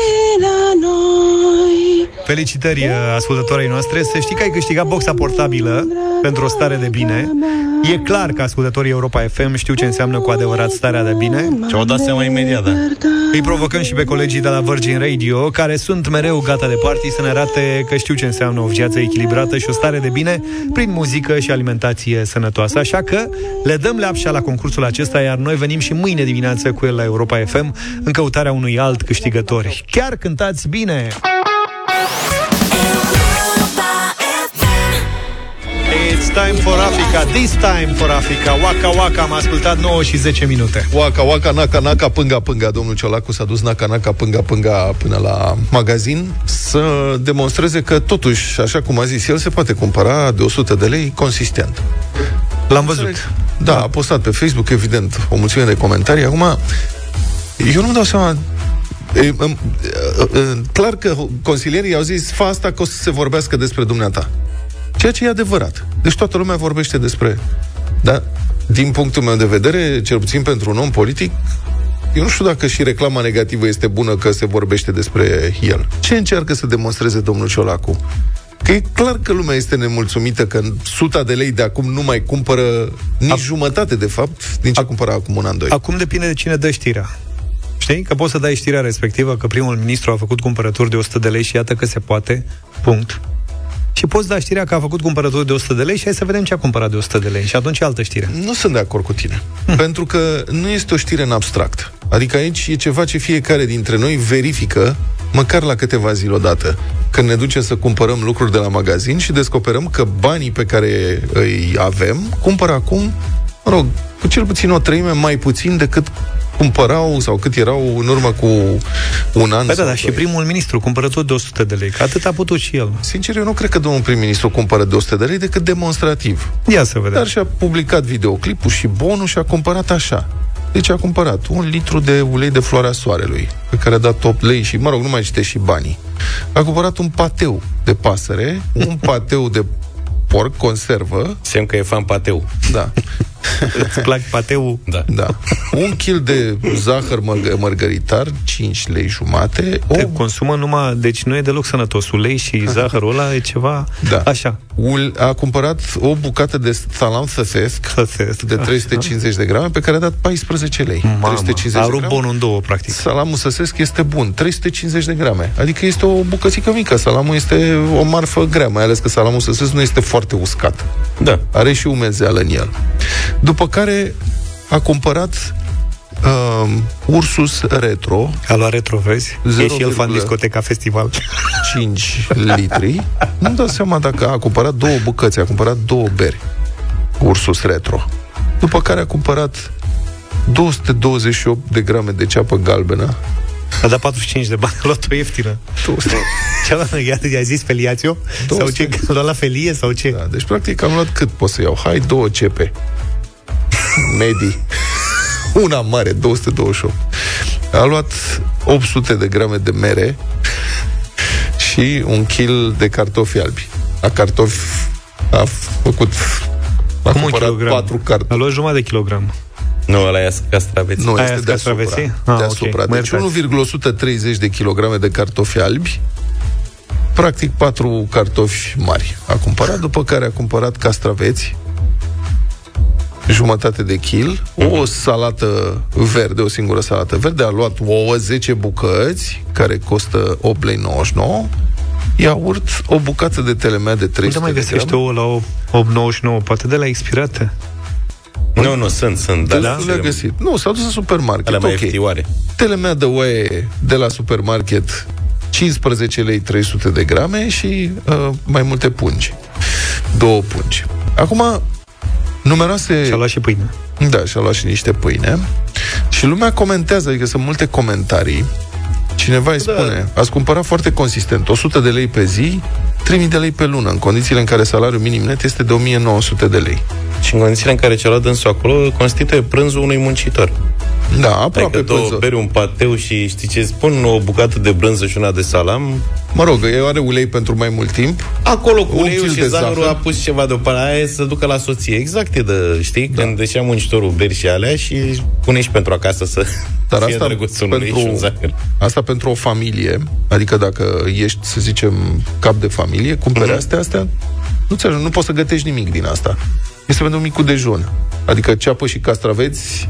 la noi Felicitări uh, ascultătorii noastre. Să știi că ai câștigat boxa portabilă Pentru o stare de bine. E clar că ascultătorii Europa FM Știu ce înseamnă cu adevărat starea de bine. Ce-o dat seama imediat, da. Îi provocăm și pe colegii de la Virgin Radio Care sunt mereu gata de party Să ne arate că știu ce înseamnă o viață echilibrată Și o stare de bine Prin muzică și alimentație sănătoasă. Așa că le dăm leapșa la concursul acesta Iar noi venim și mâine dimineață cu el la Europa FM În căutarea unui alt câștigător. Chiar cântați bine! It's time for Africa, this time for Africa. Waka Waka, am ascultat 9 și 10 minute. Waka, waka, naca, naca, pânga, pânga. Domnul Ciolacu s-a dus naca, naca, pânga, pânga Până la magazin Să demonstreze că totuși, așa cum a zis el Se poate cumpăra de 100 de lei consistent. L-am văzut. Da, a postat pe Facebook, evident O mulțime de comentarii. Acum, eu nu-mi dau seama E, e, e, e, clar că consilierii au zis Fa asta că o să se vorbească despre dumneata Ceea ce e adevărat Deci toată lumea vorbește despre Da? Din punctul meu de vedere, cel puțin pentru un om politic eu nu știu dacă și reclama negativă este bună că se vorbește despre el. Ce încearcă să demonstreze domnul Ciolacu? Că e clar că lumea este nemulțumită că în suta de lei de acum nu mai cumpără nici A- jumătate, de fapt, din ce cumpăra acum un an, doi. Acum depinde de cine dă știrea Știi? Că poți să dai știrea respectivă Că primul ministru a făcut cumpărături de 100 de lei Și iată că se poate, punct și poți da știrea că a făcut cumpărături de 100 de lei și hai să vedem ce a cumpărat de 100 de lei. Și atunci e altă știre. Nu sunt de acord cu tine. Pentru că nu este o știre în abstract. Adică aici e ceva ce fiecare dintre noi verifică măcar la câteva zile odată. Când ne ducem să cumpărăm lucruri de la magazin și descoperăm că banii pe care îi avem, cumpără acum, mă rog, cu cel puțin o treime mai puțin decât cumpărau, sau cât erau în urmă cu un an Păi da, sau da, și doi. primul ministru cumpără tot de 100 de lei, că atât a putut și el. Sincer, eu nu cred că domnul prim-ministru cumpără de 100 de lei decât demonstrativ. Ia să vedem. Dar și-a publicat videoclipul și bonul și a cumpărat așa. Deci a cumpărat un litru de ulei de floarea soarelui, pe care a dat 8 lei și, mă rog, nu mai citești și banii. A cumpărat un pateu de pasăre, un pateu de porc conservă. Semn că e fan pateu. Da. Îți plac pateu? Da. Da. Un kil de zahăr mărg- mărgăritar, 5 lei jumate. O... Te consumă numai... Deci nu e deloc sănătos. Ulei și zahărul ăla e ceva... Da. Așa. Ul- A cumpărat o bucată de salam săsesc Săsesc. de 350 de grame, pe care a dat 14 lei. Mamă, 350 a de rupt grame. bonul în două, practic. Salamul săsesc este bun, 350 de grame. Adică este o bucățică mică. Salamul este o marfă grea, mai ales că salamul săsesc nu este foarte uscat. Da. Are și umezeală în el. După care a cumpărat um, Ursus Retro, A luat retro, vezi? E și el fan 0,5 discoteca festival. litri. Nu dau seama dacă a cumpărat două bucăți, a cumpărat două beri. Ursus Retro. După care a cumpărat 228 de grame de ceapă galbenă. A dat 45 de bani, a luat-o ieftină. Ce a luat? I-a, i-a zis feliațio? Sau 200. ce? A luat la felie sau ce? Da, deci practic am luat cât pot să iau? Hai, două cepe. Medii. Una mare, 228. A luat 800 de grame de mere și un kil de cartofi albi. La cartofi a făcut a Cum un cumpărat kilogram? patru cartofi. A luat jumătate de kilogram. Nu, ăla e castraveți. Nu, Aia este sunt deasupra. castraveții? Ah, deasupra. ok. Mă Deci iertați. 1,130 de kilograme de cartofi albi, practic patru cartofi mari. A cumpărat, după care a cumpărat castraveți, jumătate de kil, o salată verde, o singură salată verde, a luat ouă 10 bucăți, care costă 8 lei 99, iaurt, o bucată de telemea de 300 Unde mai de găsești grame. ouă la 8,99? Poate de la expirate. Nu, nu, sunt, sunt. Da, Da, le-a găsit. Nu, s-a dus în supermarket. Alea mai ok. ieftioare. Telemea de oaie de la supermarket 15 lei 300 de grame și uh, mai multe pungi. Două pungi. Acum, numeroase... Și-a luat și pâine. Da, și-a luat și niște pâine. Și lumea comentează, adică sunt multe comentarii. Cineva îi spune, ați cumpărat foarte consistent, 100 de lei pe zi, 3000 de lei pe lună, în condițiile în care salariul minim net este de 1900 de lei. Și în condițiile în care ce-a luat dânsul acolo, constituie prânzul unui muncitor. Da, aproape Adică două prânzul. beri, un pateu și știi ce spun, o bucată de brânză și una de salam. Mă rog, eu are ulei pentru mai mult timp. Acolo cu Un uleiul kil și de zahărul zahăr. a pus ceva deoparte aia să ducă la soție. Exact e de, știi, da. când deșea muncitorul beri și alea și pune și pentru acasă să Dar fie asta drăguț un ulei și un pentru, zahăr. asta pentru o familie, adică dacă ești, să zicem, cap de familie, cumpere Mhm. astea, astea, nu ți nu poți să gătești nimic din asta. Este pentru micul dejun. Adică ceapă și castraveți,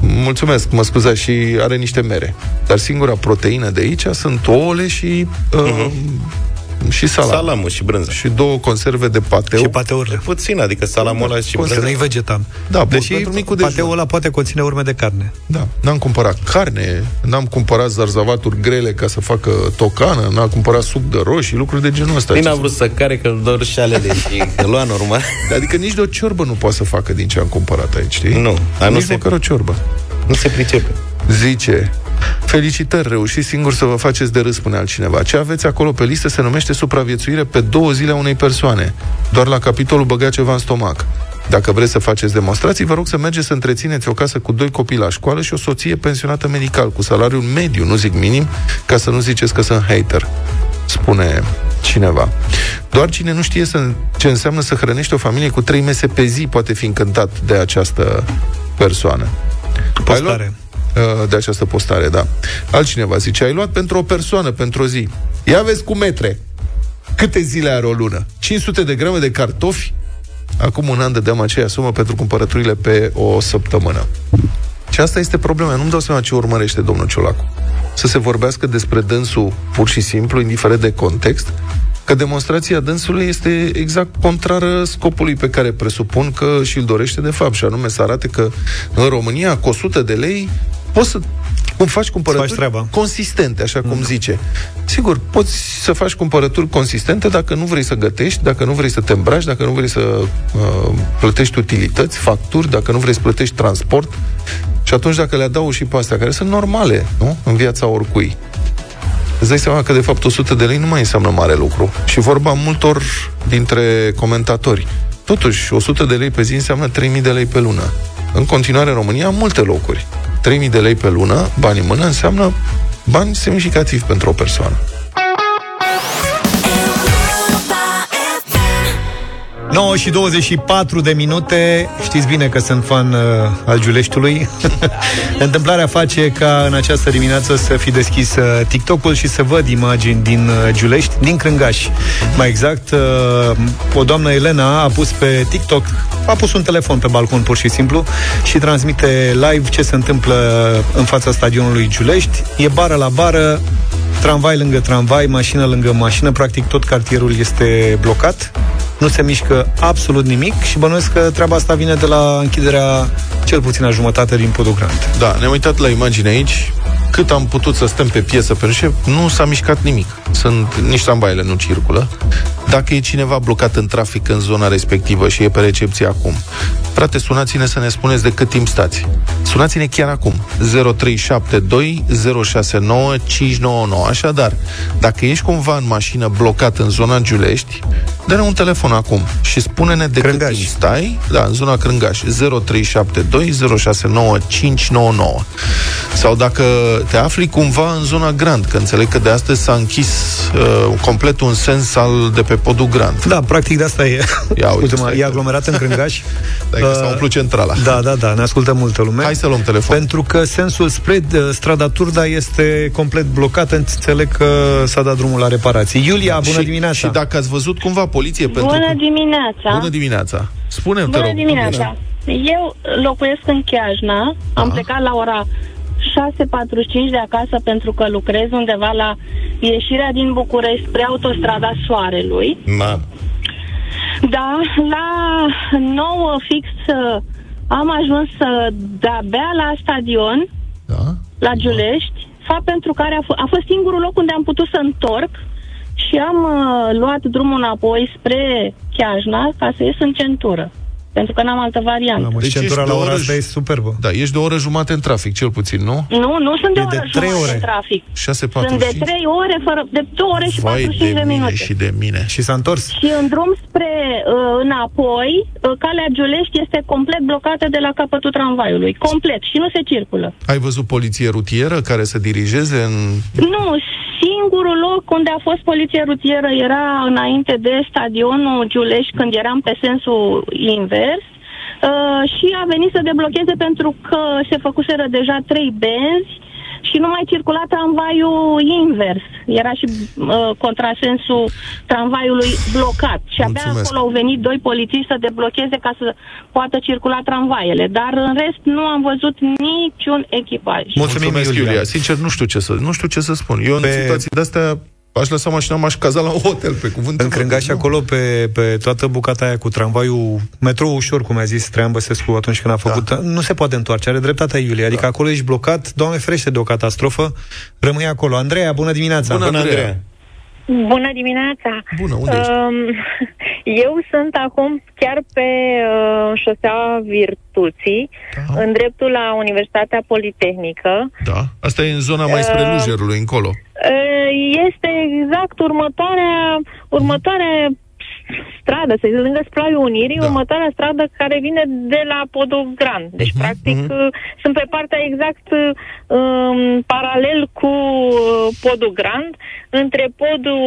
mulțumesc, mă scuzați, și are niște mere. Dar singura proteină de aici sunt ouăle și uh, și salam. Salamul și brânza. Și două conserve de pateu. Și pateurile. Puțin, adică salamul ăla și Că brânza. nu-i vegetal. Da, bun, Deși pentru micul dejun. pateul ăla poate conține urme de carne. Da, n-am cumpărat carne, n-am cumpărat zarzavaturi grele ca să facă tocană, n-am cumpărat suc de roșii, lucruri de genul ăsta. Bine a vrut să care că îl dor și alele și că lua normal. Adică nici de o ciorbă nu poate să facă din ce am cumpărat aici, știi? Nu, a, nu nici se- măcar o ciorbă. Nu se pricepe. Zice, felicitări, reușiți singur să vă faceți de râs, spune altcineva. Ce aveți acolo pe listă se numește supraviețuire pe două zile a unei persoane. Doar la capitolul băga ceva în stomac. Dacă vreți să faceți demonstrații, vă rog să mergeți să întrețineți o casă cu doi copii la școală și o soție pensionată medical, cu salariul mediu, nu zic minim, ca să nu ziceți că sunt hater, spune cineva. Doar cine nu știe să, ce înseamnă să hrănești o familie cu trei mese pe zi poate fi încântat de această persoană. Ai luat- Postare. Uh, de această postare, da. Altcineva zice, ai luat pentru o persoană, pentru o zi. Ia vezi cu metre. Câte zile are o lună? 500 de grame de cartofi? Acum un an dădeam aceea sumă pentru cumpărăturile pe o săptămână. Și asta este problema. Nu-mi dau seama ce urmărește domnul Ciolacu. Să se vorbească despre dânsul pur și simplu, indiferent de context, că demonstrația dânsului este exact contrară scopului pe care presupun că și-l dorește de fapt, și anume să arate că în România, cu 100 de lei, poți să cum faci cumpărături Faci treaba. consistente, așa cum zice. Sigur, poți să faci cumpărături consistente dacă nu vrei să gătești, dacă nu vrei să te îmbraci, dacă nu vrei să uh, plătești utilități, facturi, dacă nu vrei să plătești transport Și atunci dacă le adaug și pe astea, care sunt normale, nu? În viața oricui, îți dai seama că de fapt 100 de lei nu mai înseamnă mare lucru. Și vorba multor dintre comentatori. Totuși, 100 de lei pe zi înseamnă 3000 de lei pe lună. În continuare, în România, multe locuri. 3000 de lei pe lună, bani în mână, înseamnă bani semnificativ pentru o persoană. 9 și 24 de minute. Știți bine că sunt fan uh, al Giuleștiului. Întâmplarea face ca în această dimineață Să fi deschis uh, TikTok-ul Și să văd imagini din uh, Giulești Din Crângaș. Mai exact, uh, o doamnă Elena a pus pe TikTok A pus un telefon pe balcon pur și simplu Și transmite live ce se întâmplă În fața stadionului Giulești. E bară la bară Tramvai lângă tramvai, mașină lângă mașină Practic tot cartierul este blocat nu se mișcă absolut nimic și bănuiesc că treaba asta vine de la închiderea cel puțin a jumătate din podul Grand. Da, ne-am uitat la imagine aici. Cât am putut să stăm pe piesă pe șef, nu s-a mișcat nimic. Sunt nici tramvaile nu circulă. Dacă e cineva blocat în trafic în zona respectivă și e pe recepție acum, frate, sunați-ne să ne spuneți de cât timp stați. Sunați-ne chiar acum. 0372 069 599. Așadar, dacă ești cumva în mașină blocat în zona Giulești, dă-ne un telefon acum și spune-ne de Crângaș. cât timp stai. Da, în zona Crângaș. 0372 069 599. Sau dacă te afli cumva în zona Grand, că înțeleg că de astăzi s-a închis uh, complet un sens al de pe podul Grand. Da, practic de asta e. Ia uite, Uite, mă, e aglomerat în Crângaș. Dai că s-a umplut centrala. Da, da, da, ne ascultă multă lume. Hai să luăm telefon. Pentru că sensul spre uh, strada Turda este complet blocat. Înțeleg că s-a dat drumul la reparații. Iulia, bună și, dimineața! Și dacă ați văzut cumva poliție pentru... Bună dimineața! Bună dimineața! Spune, te Bună rog. dimineața! Eu locuiesc în Chiajna, am plecat la ora 6.45 de acasă pentru că lucrez undeva la ieșirea din București spre autostrada Soarelui. Ma. Da, la 9 fix uh, am ajuns uh, de-abia la stadion, da? la Giulești, fapt pentru care a, f- a fost singurul loc unde am putut să întorc și am uh, luat drumul înapoi spre Chiajna ca să ies în centură. Pentru că n-am altă variantă. Mamă, deci centura la ora asta e superbă. Da, ești de o oră jumate în trafic, cel puțin, nu? Nu, nu sunt de, E o de oră trei jumătate ore. în trafic. 6.45. Sunt de 3 ore, fără, de 2 ore și Vai 45 de de, mine minute. și de mine. Și s-a întors. Și în drum spre uh, înapoi, uh, calea Giulești este complet blocată de la capătul tramvaiului. Complet. Și nu se circulă. Ai văzut poliție rutieră care să dirigeze în... Nu, singurul loc unde a fost poliție rutieră era înainte de stadionul Giulești, când eram pe sensul invers. Uh, și a venit să deblocheze pentru că se făcuseră deja trei benzi și nu mai circula tramvaiul invers. Era și uh, contrasensul tramvaiului blocat. Și abia Mulțumesc. acolo au venit doi polițiști să deblocheze ca să poată circula tramvaiele. Dar în rest nu am văzut niciun echipaj. Mulțumim, Mulțumesc, Iulia. Iulia. Sincer, nu știu ce să, nu știu ce să spun. Eu Pe- în situații de-astea aș lăsa mașina, m-aș caza la un hotel, pe cuvânt. În Crângaș acolo, pe, pe toată bucata aia cu tramvaiul, metrou ușor, cum a zis Traian Băsescu atunci când a făcut, da. nu se poate întoarce, are dreptatea Iulia, adică acolo ești blocat, Doamne ferește de o catastrofă, rămâi acolo. Andreea, bună dimineața! Bună, Andreea. Bună dimineața! Bună, unde ești? Um, eu sunt acum chiar pe uh, șoseaua Virtuții, Da. în dreptul la Universitatea Politehnică. Da. Asta e în zona mai spre Uh, Lujerului, încolo. Uh, este exact următoarea, următoarea stradă, să zic, lângă Splaiul Unirii, da. următoarea stradă care vine de la Podul Grand. Deci, Mhm, practic, uh, sunt pe partea exact uh, um, paralel cu uh, Podul Grand, între Podul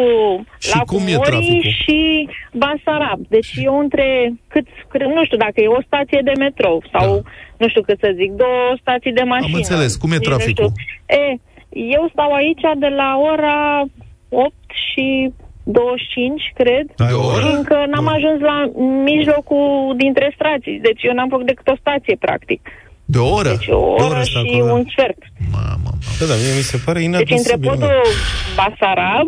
Și la cum e Cumori traficul? și Basarab. Deci eu între, cât, cred- nu știu dacă e o stație de metrou sau, nu știu cât să zic, două stații de mașină. Da. înțeles. Cum e Nici nu traficul? știu. E, eu stau aici de la ora 8 și 25, cred. Ai o oră? Și încă n-am ajuns la mijlocul dintre stații. Deci eu n-am făcut decât o stație, practic. De o oră? Deci o De o oră oră stă și acolo, da. un sfert. Da, da, mie mi se pare Deci între inadmisibil. mă. podul Basarab,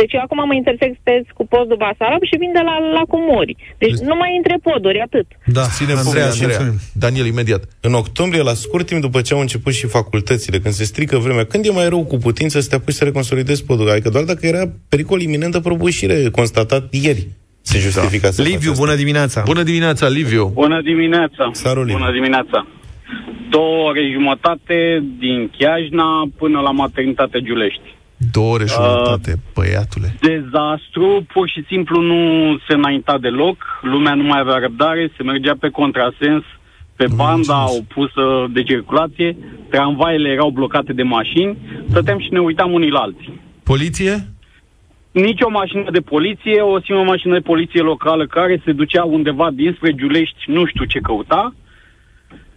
deci eu acum mă intersectez cu podul Basarab și vin de la Lacumori. Deci nu mai între poduri, atât. Da, Ține Andreea, Andreea, și Andreea. mulțumim. Daniel, imediat. În octombrie, la scurt timp după ce au început și facultățile, când se strică vremea, când e mai rău cu putință să te apuci să reconsolidezi podul? Adică doar dacă era pericol iminent de prăbușire constatat ieri se justifica să faci Liviu, asta. bună dimineața! Bună dimineața, Liviu. Bună dimineața! Salut, Liviu. Bună dimineața! două ore jumătate din Chiajna până la maternitate Giulești. Două ore jumătate, băiatule. Dezastru, pur și simplu nu se înainta deloc, lumea nu mai avea răbdare, se mergea pe contrasens, pe banda opusă de circulație, tramvaiele erau blocate de mașini, stăteam și ne uitam unii la alții. Poliție? Nici o mașină de poliție, o singură mașină de poliție locală care se ducea undeva dinspre Giulești, nu știu ce căuta.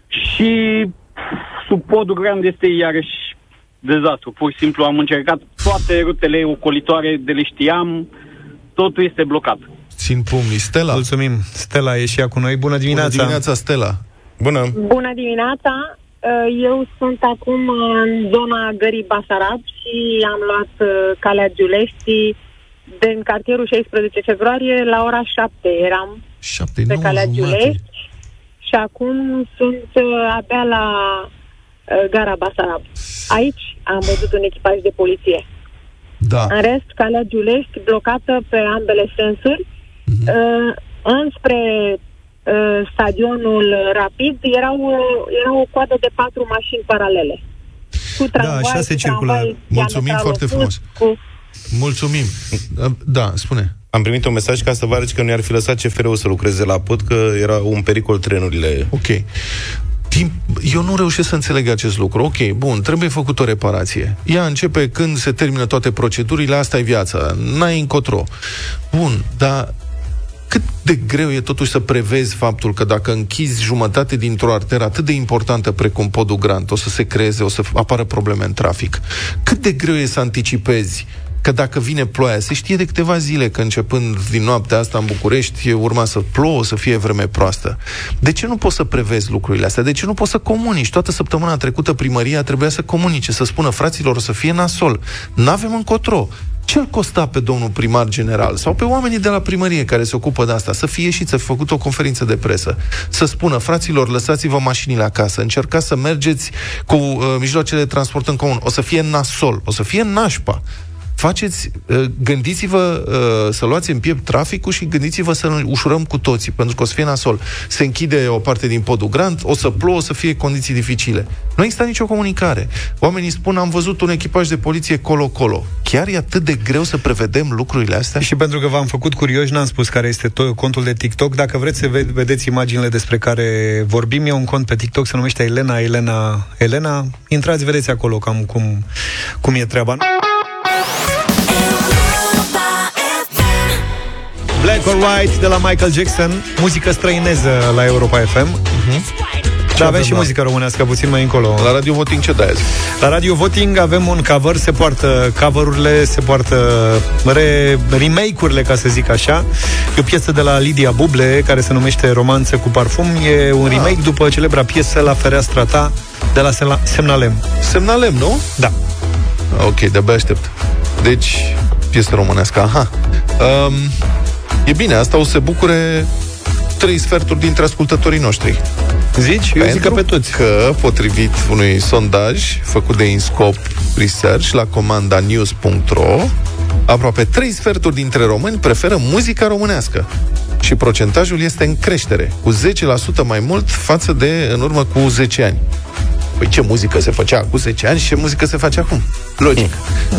Și sub podul grand este iarăși dezastru. Pur și simplu am încercat toate rutele ocolitoare de le știam, totul este blocat. Țin pumnii. Stella? Mulțumim. Stella e și ea cu noi. Bună dimineața! Bună dimineața, Stella! Bună! Bună dimineața! Uh, Eu sunt acum în zona Gării Basarab și am luat uh, calea Giuleștii din cartierul 16 februarie la ora 7. Eram 7, pe calea Giulești și acum sunt uh, abia la uh, gara Basarab. Aici am văzut un echipaj de poliție. Da. În rest, calea Giulești blocată pe ambele sensuri. Mhm. Uh, înspre uh, stadionul Rapid erau, uh, era o coadă de patru mașini paralele. Cu tramvai, așa se cu circulă. tramvai Mulțumim diametral foarte opus, frumos. Cu... Mulțumim. Da, spune. Am primit un mesaj ca să vă arăt că nu i-ar fi lăsat CFR-ul să lucreze la pod, că era un pericol trenurile. Ok. Timp, eu nu reușesc să înțeleg acest lucru. Ok, bun, trebuie făcut o reparație. Ea începe când se termină toate procedurile, asta e viața. N-ai încotro. Bun, dar cât de greu e totuși să prevezi faptul că dacă închizi jumătate dintr-o arteră atât de importantă precum podul Grant, o să se creeze, o să apară probleme în trafic. Cât de greu e să anticipezi că dacă vine ploaia, se știe de câteva zile că începând din noaptea asta în București urma să plouă, să fie vreme proastă. De ce nu poți să prevezi lucrurile astea? De ce nu poți să comunici? Toată săptămâna trecută primăria trebuia să comunice, să spună fraților o să fie nasol. N-avem încotro. Ce îl costa pe domnul primar general sau pe oamenii de la primărie care se ocupă de asta să fie și să fi făcut o conferință de presă, să spună, fraților, lăsați-vă mașinile acasă, încercați să mergeți cu uh, mijloacele de transport în comun. O să fie nasol, o să fie nașpa faceți, uh, gândiți-vă uh, să luați în piept traficul și gândiți-vă să ușurăm cu toții, pentru că o să fie nasol. Se închide o parte din podul Grant, o să plouă, o să fie condiții dificile. Nu există nicio comunicare. Oamenii spun, am văzut un echipaj de poliție colo-colo. Chiar e atât de greu să prevedem lucrurile astea? Și pentru că v-am făcut curioși, n-am spus care este to- contul de TikTok. Dacă vreți să ve- vedeți imaginile despre care vorbim, e un cont pe TikTok, se numește Elena, Elena, Elena. Intrați, vedeți acolo cam cum, cum e treaba. Black or White de la Michael Jackson, muzică străineză la Europa FM. Uh-huh. Dar avem și la- muzică românească puțin mai încolo. La Radio Voting ce dai azi? La Radio Voting avem un cover, se poartă coverurile, se poartă re, remake-urile, ca să zic așa. E o piesă de la Lidia Buble, care se numește Romanță cu parfum. E un remake după celebra piesă La fereastra ta, de la Semna- Semnalem. Semnalem, nu? Da. Ok, de-abia aștept. Deci, piesă românească, aha. Um, e bine, asta o să se bucure trei sferturi dintre ascultătorii noștri. Zici? Eu zic că pe toți. Că, potrivit unui sondaj făcut de Inscop Research la comanda news.ro, aproape trei sferturi dintre români preferă muzica românească. Și procentajul este în creștere, cu 10% mai mult față de în urmă cu 10 ani. Păi ce muzică se făcea cu 10 ani și ce muzică se face acum? Logic.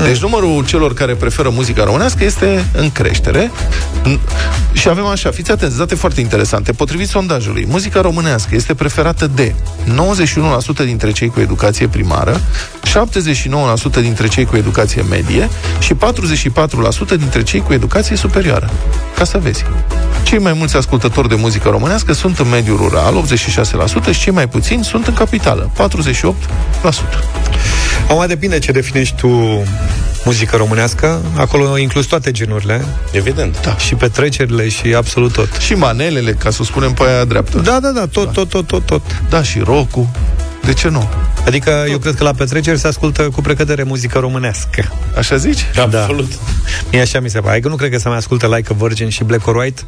Deci numărul celor care preferă muzica românească este în creștere. N- Și avem așa, fiți atenți, date foarte interesante. Potrivit sondajului, muzica românească este preferată de 91% dintre cei cu educație primară, 79% dintre cei cu educație medie și 44% dintre cei cu educație superioară. Ca să vezi. Cei mai mulți ascultători de muzică românească sunt în mediul rural, 86%, și cei mai puțini sunt în capitală, 48%. Acum depinde ce definești tu muzică românească. Acolo inclus toate genurile. Evident. Da. Și petrecerile și absolut tot. Și manelele, ca să spunem pe aia dreaptă. Da, da, da, tot, tot, tot, tot, tot. Da, și rock De ce nu? Adică eu cred că la petreceri se ascultă cu precădere muzică românească. Așa zici? Absolut. Mie așa mi se pare. Adică nu cred că să mai ascultă Like a Virgin și Black or White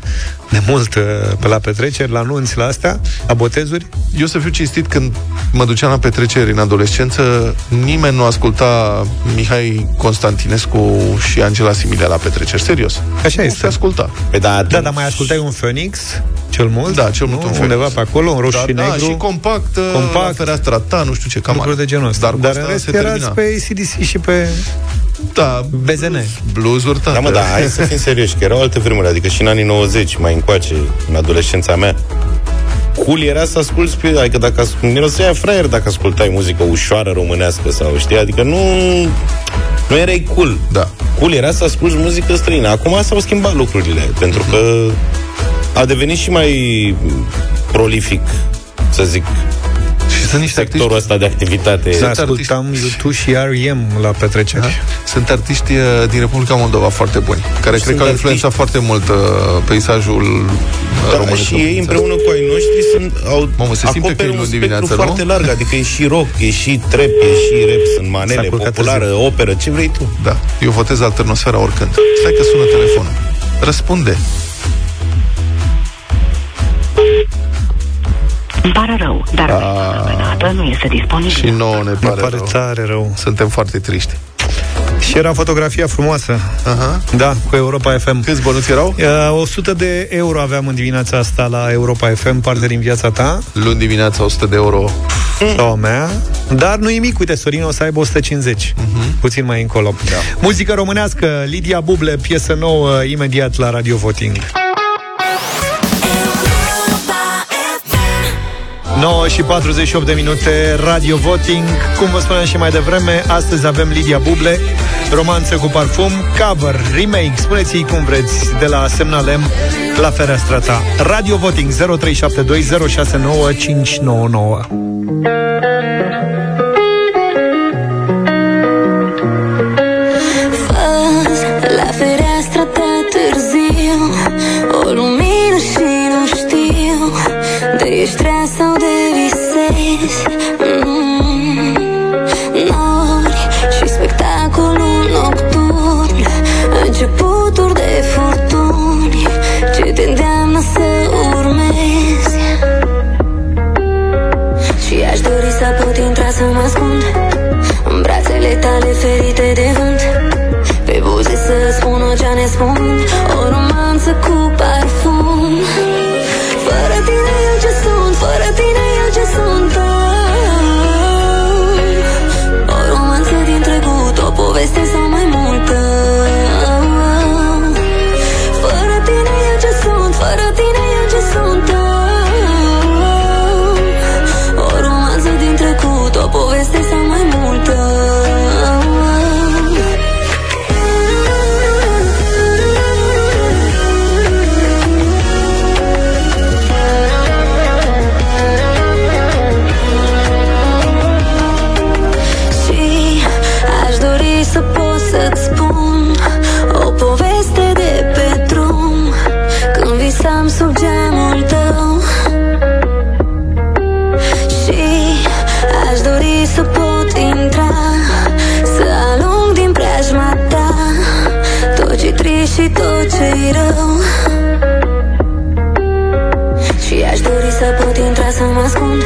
de mult uh, pe la petreceri, la nunți, la astea, la botezuri. Eu să fiu cinstit, când mă duceam la petreceri în adolescență, nimeni nu asculta Mihai Constantinescu și Angela Similea la petreceri. Serios. Așa nu este. se asculta. Păi da, Da, dar mai ascultai un Phoenix, cel mult. Da, cel mult nu? un fel. Undeva pe acolo, în roșu da, și da, negru. și compact, Compact. compact. la fereastra ta, nu știu ce, cam lucruri de genul ăsta. Dar, cu Dar asta în rest se erați termina. pe ACDC și pe da, BZN. Bluzuri, Da, mă, da, hai să fim serioși, că erau alte vremuri, adică și în anii 90, mai încoace, în adolescența mea, cool era să asculti pe, adică dacă ascult, era să ia fraier dacă ascultai muzică ușoară românească sau știi, adică nu nu erai cool. Da. Cool era să asculti muzică străină. Acum s-au schimbat lucrurile, pentru că a devenit și mai prolific, să zic, și sunt niște sectorul ăsta de activitate. Da, ascultam YouTube și R.E.M. la petreceri. Da? Sunt artiști uh, din Republica Moldova foarte buni, care Și cred că sunt au influențat foarte mult uh, peisajul uh, Da, românesc. și ei împreună cu ai noștri sunt, au, Mamă, se simte că acoperă e un luni spectru dimineață, nu? foarte larg, adică e și rock, e și trap, e și rap, sunt manele, S-a culcat populară, târziu. operă, ce vrei tu. Da, eu votez alternosfera oricând. Stai că sună telefonul. Răspunde. Îmi pare rău, dar dată nu este disponibil. Și nouă ne pare, pare tare rău. Suntem foarte triști. Și era fotografia frumoasă. Aha. Da, cu Europa FM. Câți bănuți erau? Uh, 100 de euro aveam în dimineața asta la Europa FM, parte din viața ta. Luni dimineața 100 de euro. Sau a mea. Dar nu nimic, uite, Sorin o să aibă 150. Uh-huh. Puțin mai încolo. Da. Muzică românească, Lidia Buble, piesă nouă, imediat la Radio Voting. 9 și 48 de minute Radio Voting. Cum vă spuneam și mai devreme Astăzi avem Lidia Buble Romanță cu parfum, cover, remake. Spuneți-i cum vreți De la Semnalem la fereastra ta. Radio Voting 0372069599 brațele tale ferite de vânt. Pe buze să spun ce ne spun O romanță cu parfum. Fără tine eu ce sunt, fără tine eu ce sunt tot ce-i rău. Și aș dori să pot intra să mă ascund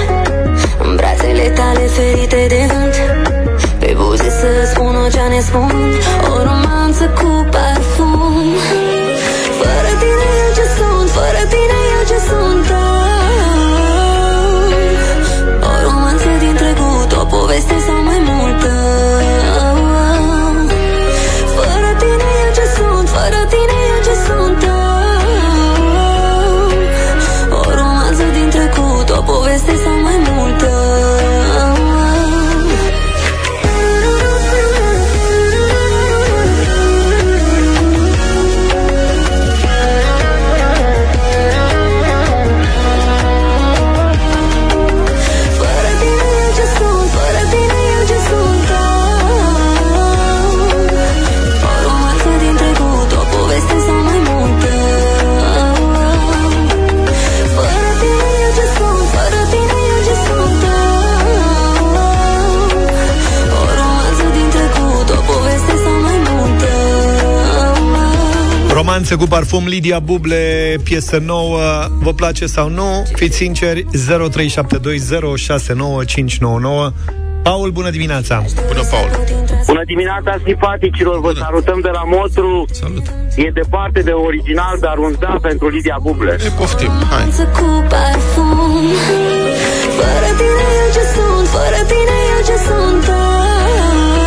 În brațele tale ferite de vânt. Pe buze să spun o ce ne spun O romanță cu parfum. Fără tine eu ce sunt, fără tine eu ce sunt Romanță cu parfum Lidia Buble, piesă nouă Vă place sau nu? Fiți sinceri 0372069599 Paul, bună dimineața! Bună, Paul! Bună dimineața, simpaticilor, vă salutăm de la Motru. Salut! E departe de original, dar un da pentru Lidia Buble. E poftim, hai! Cu parfum Fără tine eu ce sunt Fără tine eu ce sunt O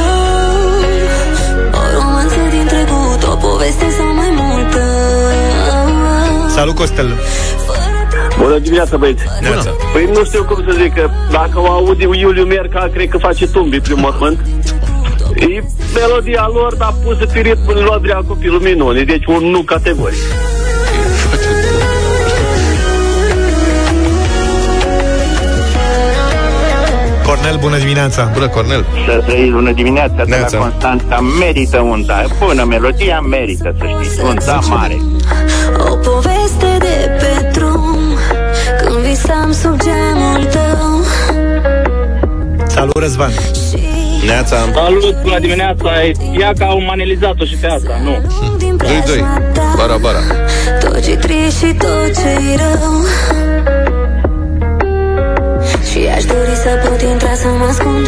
poveste sau mai multă Salut, Costel! Bună dimineața, băieți! Bună. Păi nu știu cum să zic, că dacă o auzi Iuliu Merca, cred că face tumbi prin mormânt. E melodia lor, dar pusă pe ritmul Lodrea copilul minune, deci un nu categoric. Cornel, bună dimineața! Bună, Cornel! Să trăiți bună dimineața de Neața. la Constanța Merită un da Bună melodia, merită să știți Un da mare O poveste de pe drum Când visam sub gemul tău Salut, Răzvan! Neața. Salut, bună dimineața. Ia că au manelizat-o și pe asta, nu. 2-2. Bara, bara. Tot ce trist și tot ce rău Și aș dori să pot intra să mă ascund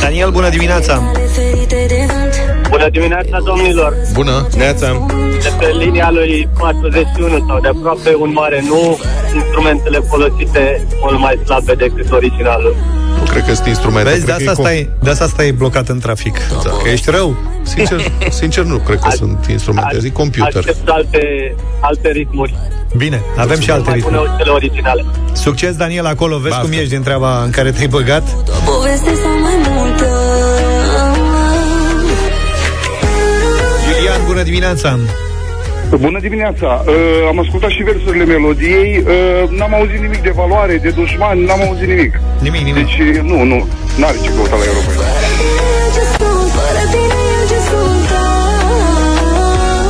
Daniel, bună dimineața! Ferite de vânt Bună dimineața, domnilor! Bună! Neața! De pe linia lui 41 sau de aproape un mare nu, instrumentele folosite mult mai slabe decât originalul. Nu cred că sunt instrumente. Vezi, de cred că asta, e stai, de asta stai blocat în trafic. Da. Că ești rău. Sincer, sincer nu cred că sunt instrumente. Zic computer. Aștept alte, alte ritmuri. Bine, avem și alte mai ritmuri. bune cele originale. Succes, Daniel, acolo. Vezi cum ești din treaba în care te-ai băgat? O poveste sau mai multă Iulian, bună dimineața! Bună dimineața! Uh, am ascultat și versurile melodiei, uh, n-am auzit nimic de valoare, de dușmani, n-am auzit nimic. Nimic, nimic. Deci, nu, nu, n-are ce căuta la Europa. Ce sunt, fără tine eu ce sunt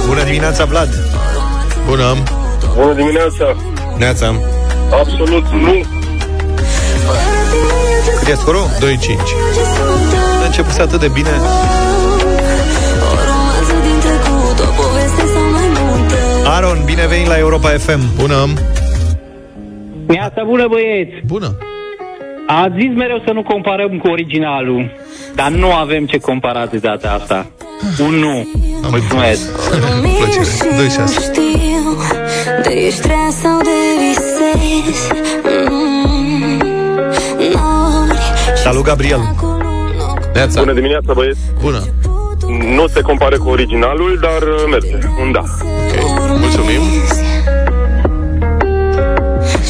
Bună dimineața, Vlad! Bună! Bună dimineața! Neața! Absolut nu! Cât e scorul? 2-5. A început atât de bine. O romanță din trecut O poveste sau mai multă Aron, bine venit la Europa FM. Bună! Neața bună, băieți! Bună! Ați zis mereu să nu comparăm cu originalul, dar nu avem ce compara de data asta. Un nu. Mulțumesc. Plăcere. 2-6. Știu de ești trea sau de visezi mm, nori Salut, Gabriel! Neața. Bună dimineața, băieți! Bună! Nu se compare cu originalul, dar uh, merge. Un da. Ok. Mulțumim.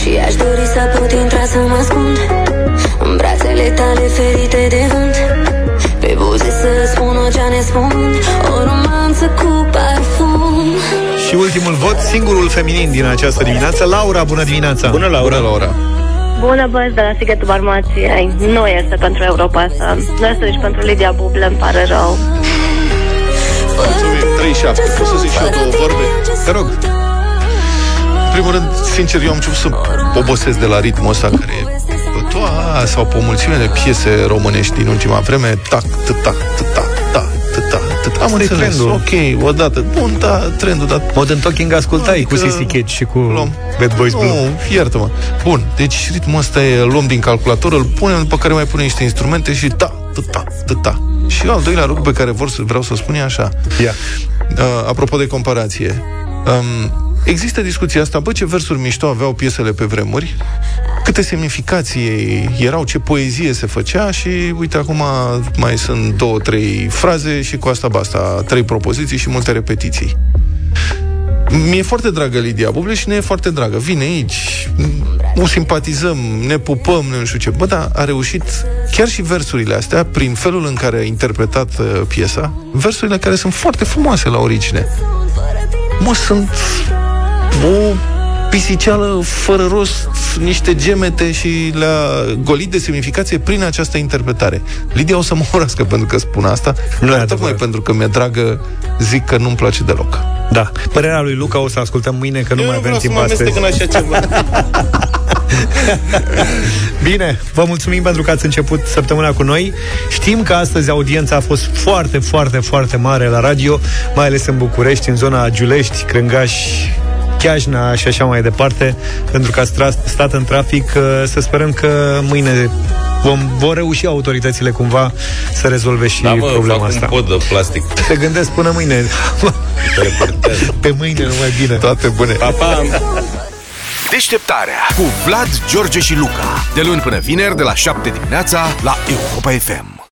Și aș dori să pot intra să mă ascund În brațele tale ferite de vânt Pe buze să spun o ce ne spun O romanță cu parfum Și ultimul vot, singurul feminin din această dimineață, Laura, bună dimineața! Bună, Laura! Bună, Laura! Bună băieți de la Sighetul Barmației. Nu este pentru Europa asta. Nu este nici pentru Lidia Buble, îmi pare rău. Mulțumim. 3-7. Poți să zic și eu două vorbe? Te rog. În primul rând, sincer, eu am început să obosesc de la ritmul ăsta care e toa sau pe o mulțime de piese românești din ultima vreme, tac, tac, tac, tac, tac, tac. Am Asta e înțeles, trendul. ok, odată, bun, da, trendul, dar Modern Talking ascultai cu Adică- Sissy Catch și cu Luăm. Bad Boys Blue. Nu, iartă-mă. Bun, deci ritmul ăsta e, îl luăm din calculator, îl punem, după care mai punem niște instrumente și ta, ta, ta, ta, ta. Și al doilea lucru pe care vor, să- vreau să spun e așa. Ia. Uh, apropo de comparație, um, există discuția asta, bă, ce versuri mișto aveau piesele pe vremuri, câte semnificații erau, ce poezie se făcea și uite, acum mai sunt două, trei fraze și cu asta basta, trei propoziții și multe repetiții. Mi-e foarte dragă Lidia Buble și ne e foarte dragă. Vine aici, o simpatizăm, ne pupăm, nu știu ce. Bă, dar a reușit chiar și versurile astea, prin felul în care a interpretat uh, piesa, versurile care sunt foarte frumoase la origine. Mă, sunt o pisiceală fără rost, niște gemete și le-a golit de semnificație prin această interpretare. Lidia o să mă urască pentru că spun asta, Nu e dar adevărat. tocmai pentru că mi-e dragă, zic că nu-mi place deloc. Da. Părerea lui Luca o să ascultăm mâine, că nu Eu mai nu avem vreau să timp mă astăzi. amestec în așa ceva. Bine, vă mulțumim pentru că ați început săptămâna cu noi. Știm că astăzi audiența a fost foarte, foarte, foarte mare la radio, mai ales în București, în zona Giulești, Crângaș, Chiajna și așa mai departe, pentru că a stra- stat în trafic. Uh, Să sperăm că mâine vom, vor reuși autoritățile cumva să rezolve și Da, mă, problema fac asta. un pod de plastic. Te gândesc până mâine. Pe mâine numai bine. Toate bune. Pa, pa! Deșteptarea cu Vlad, George și Luca. De luni până vineri, de la 7 dimineața, la Europa FM.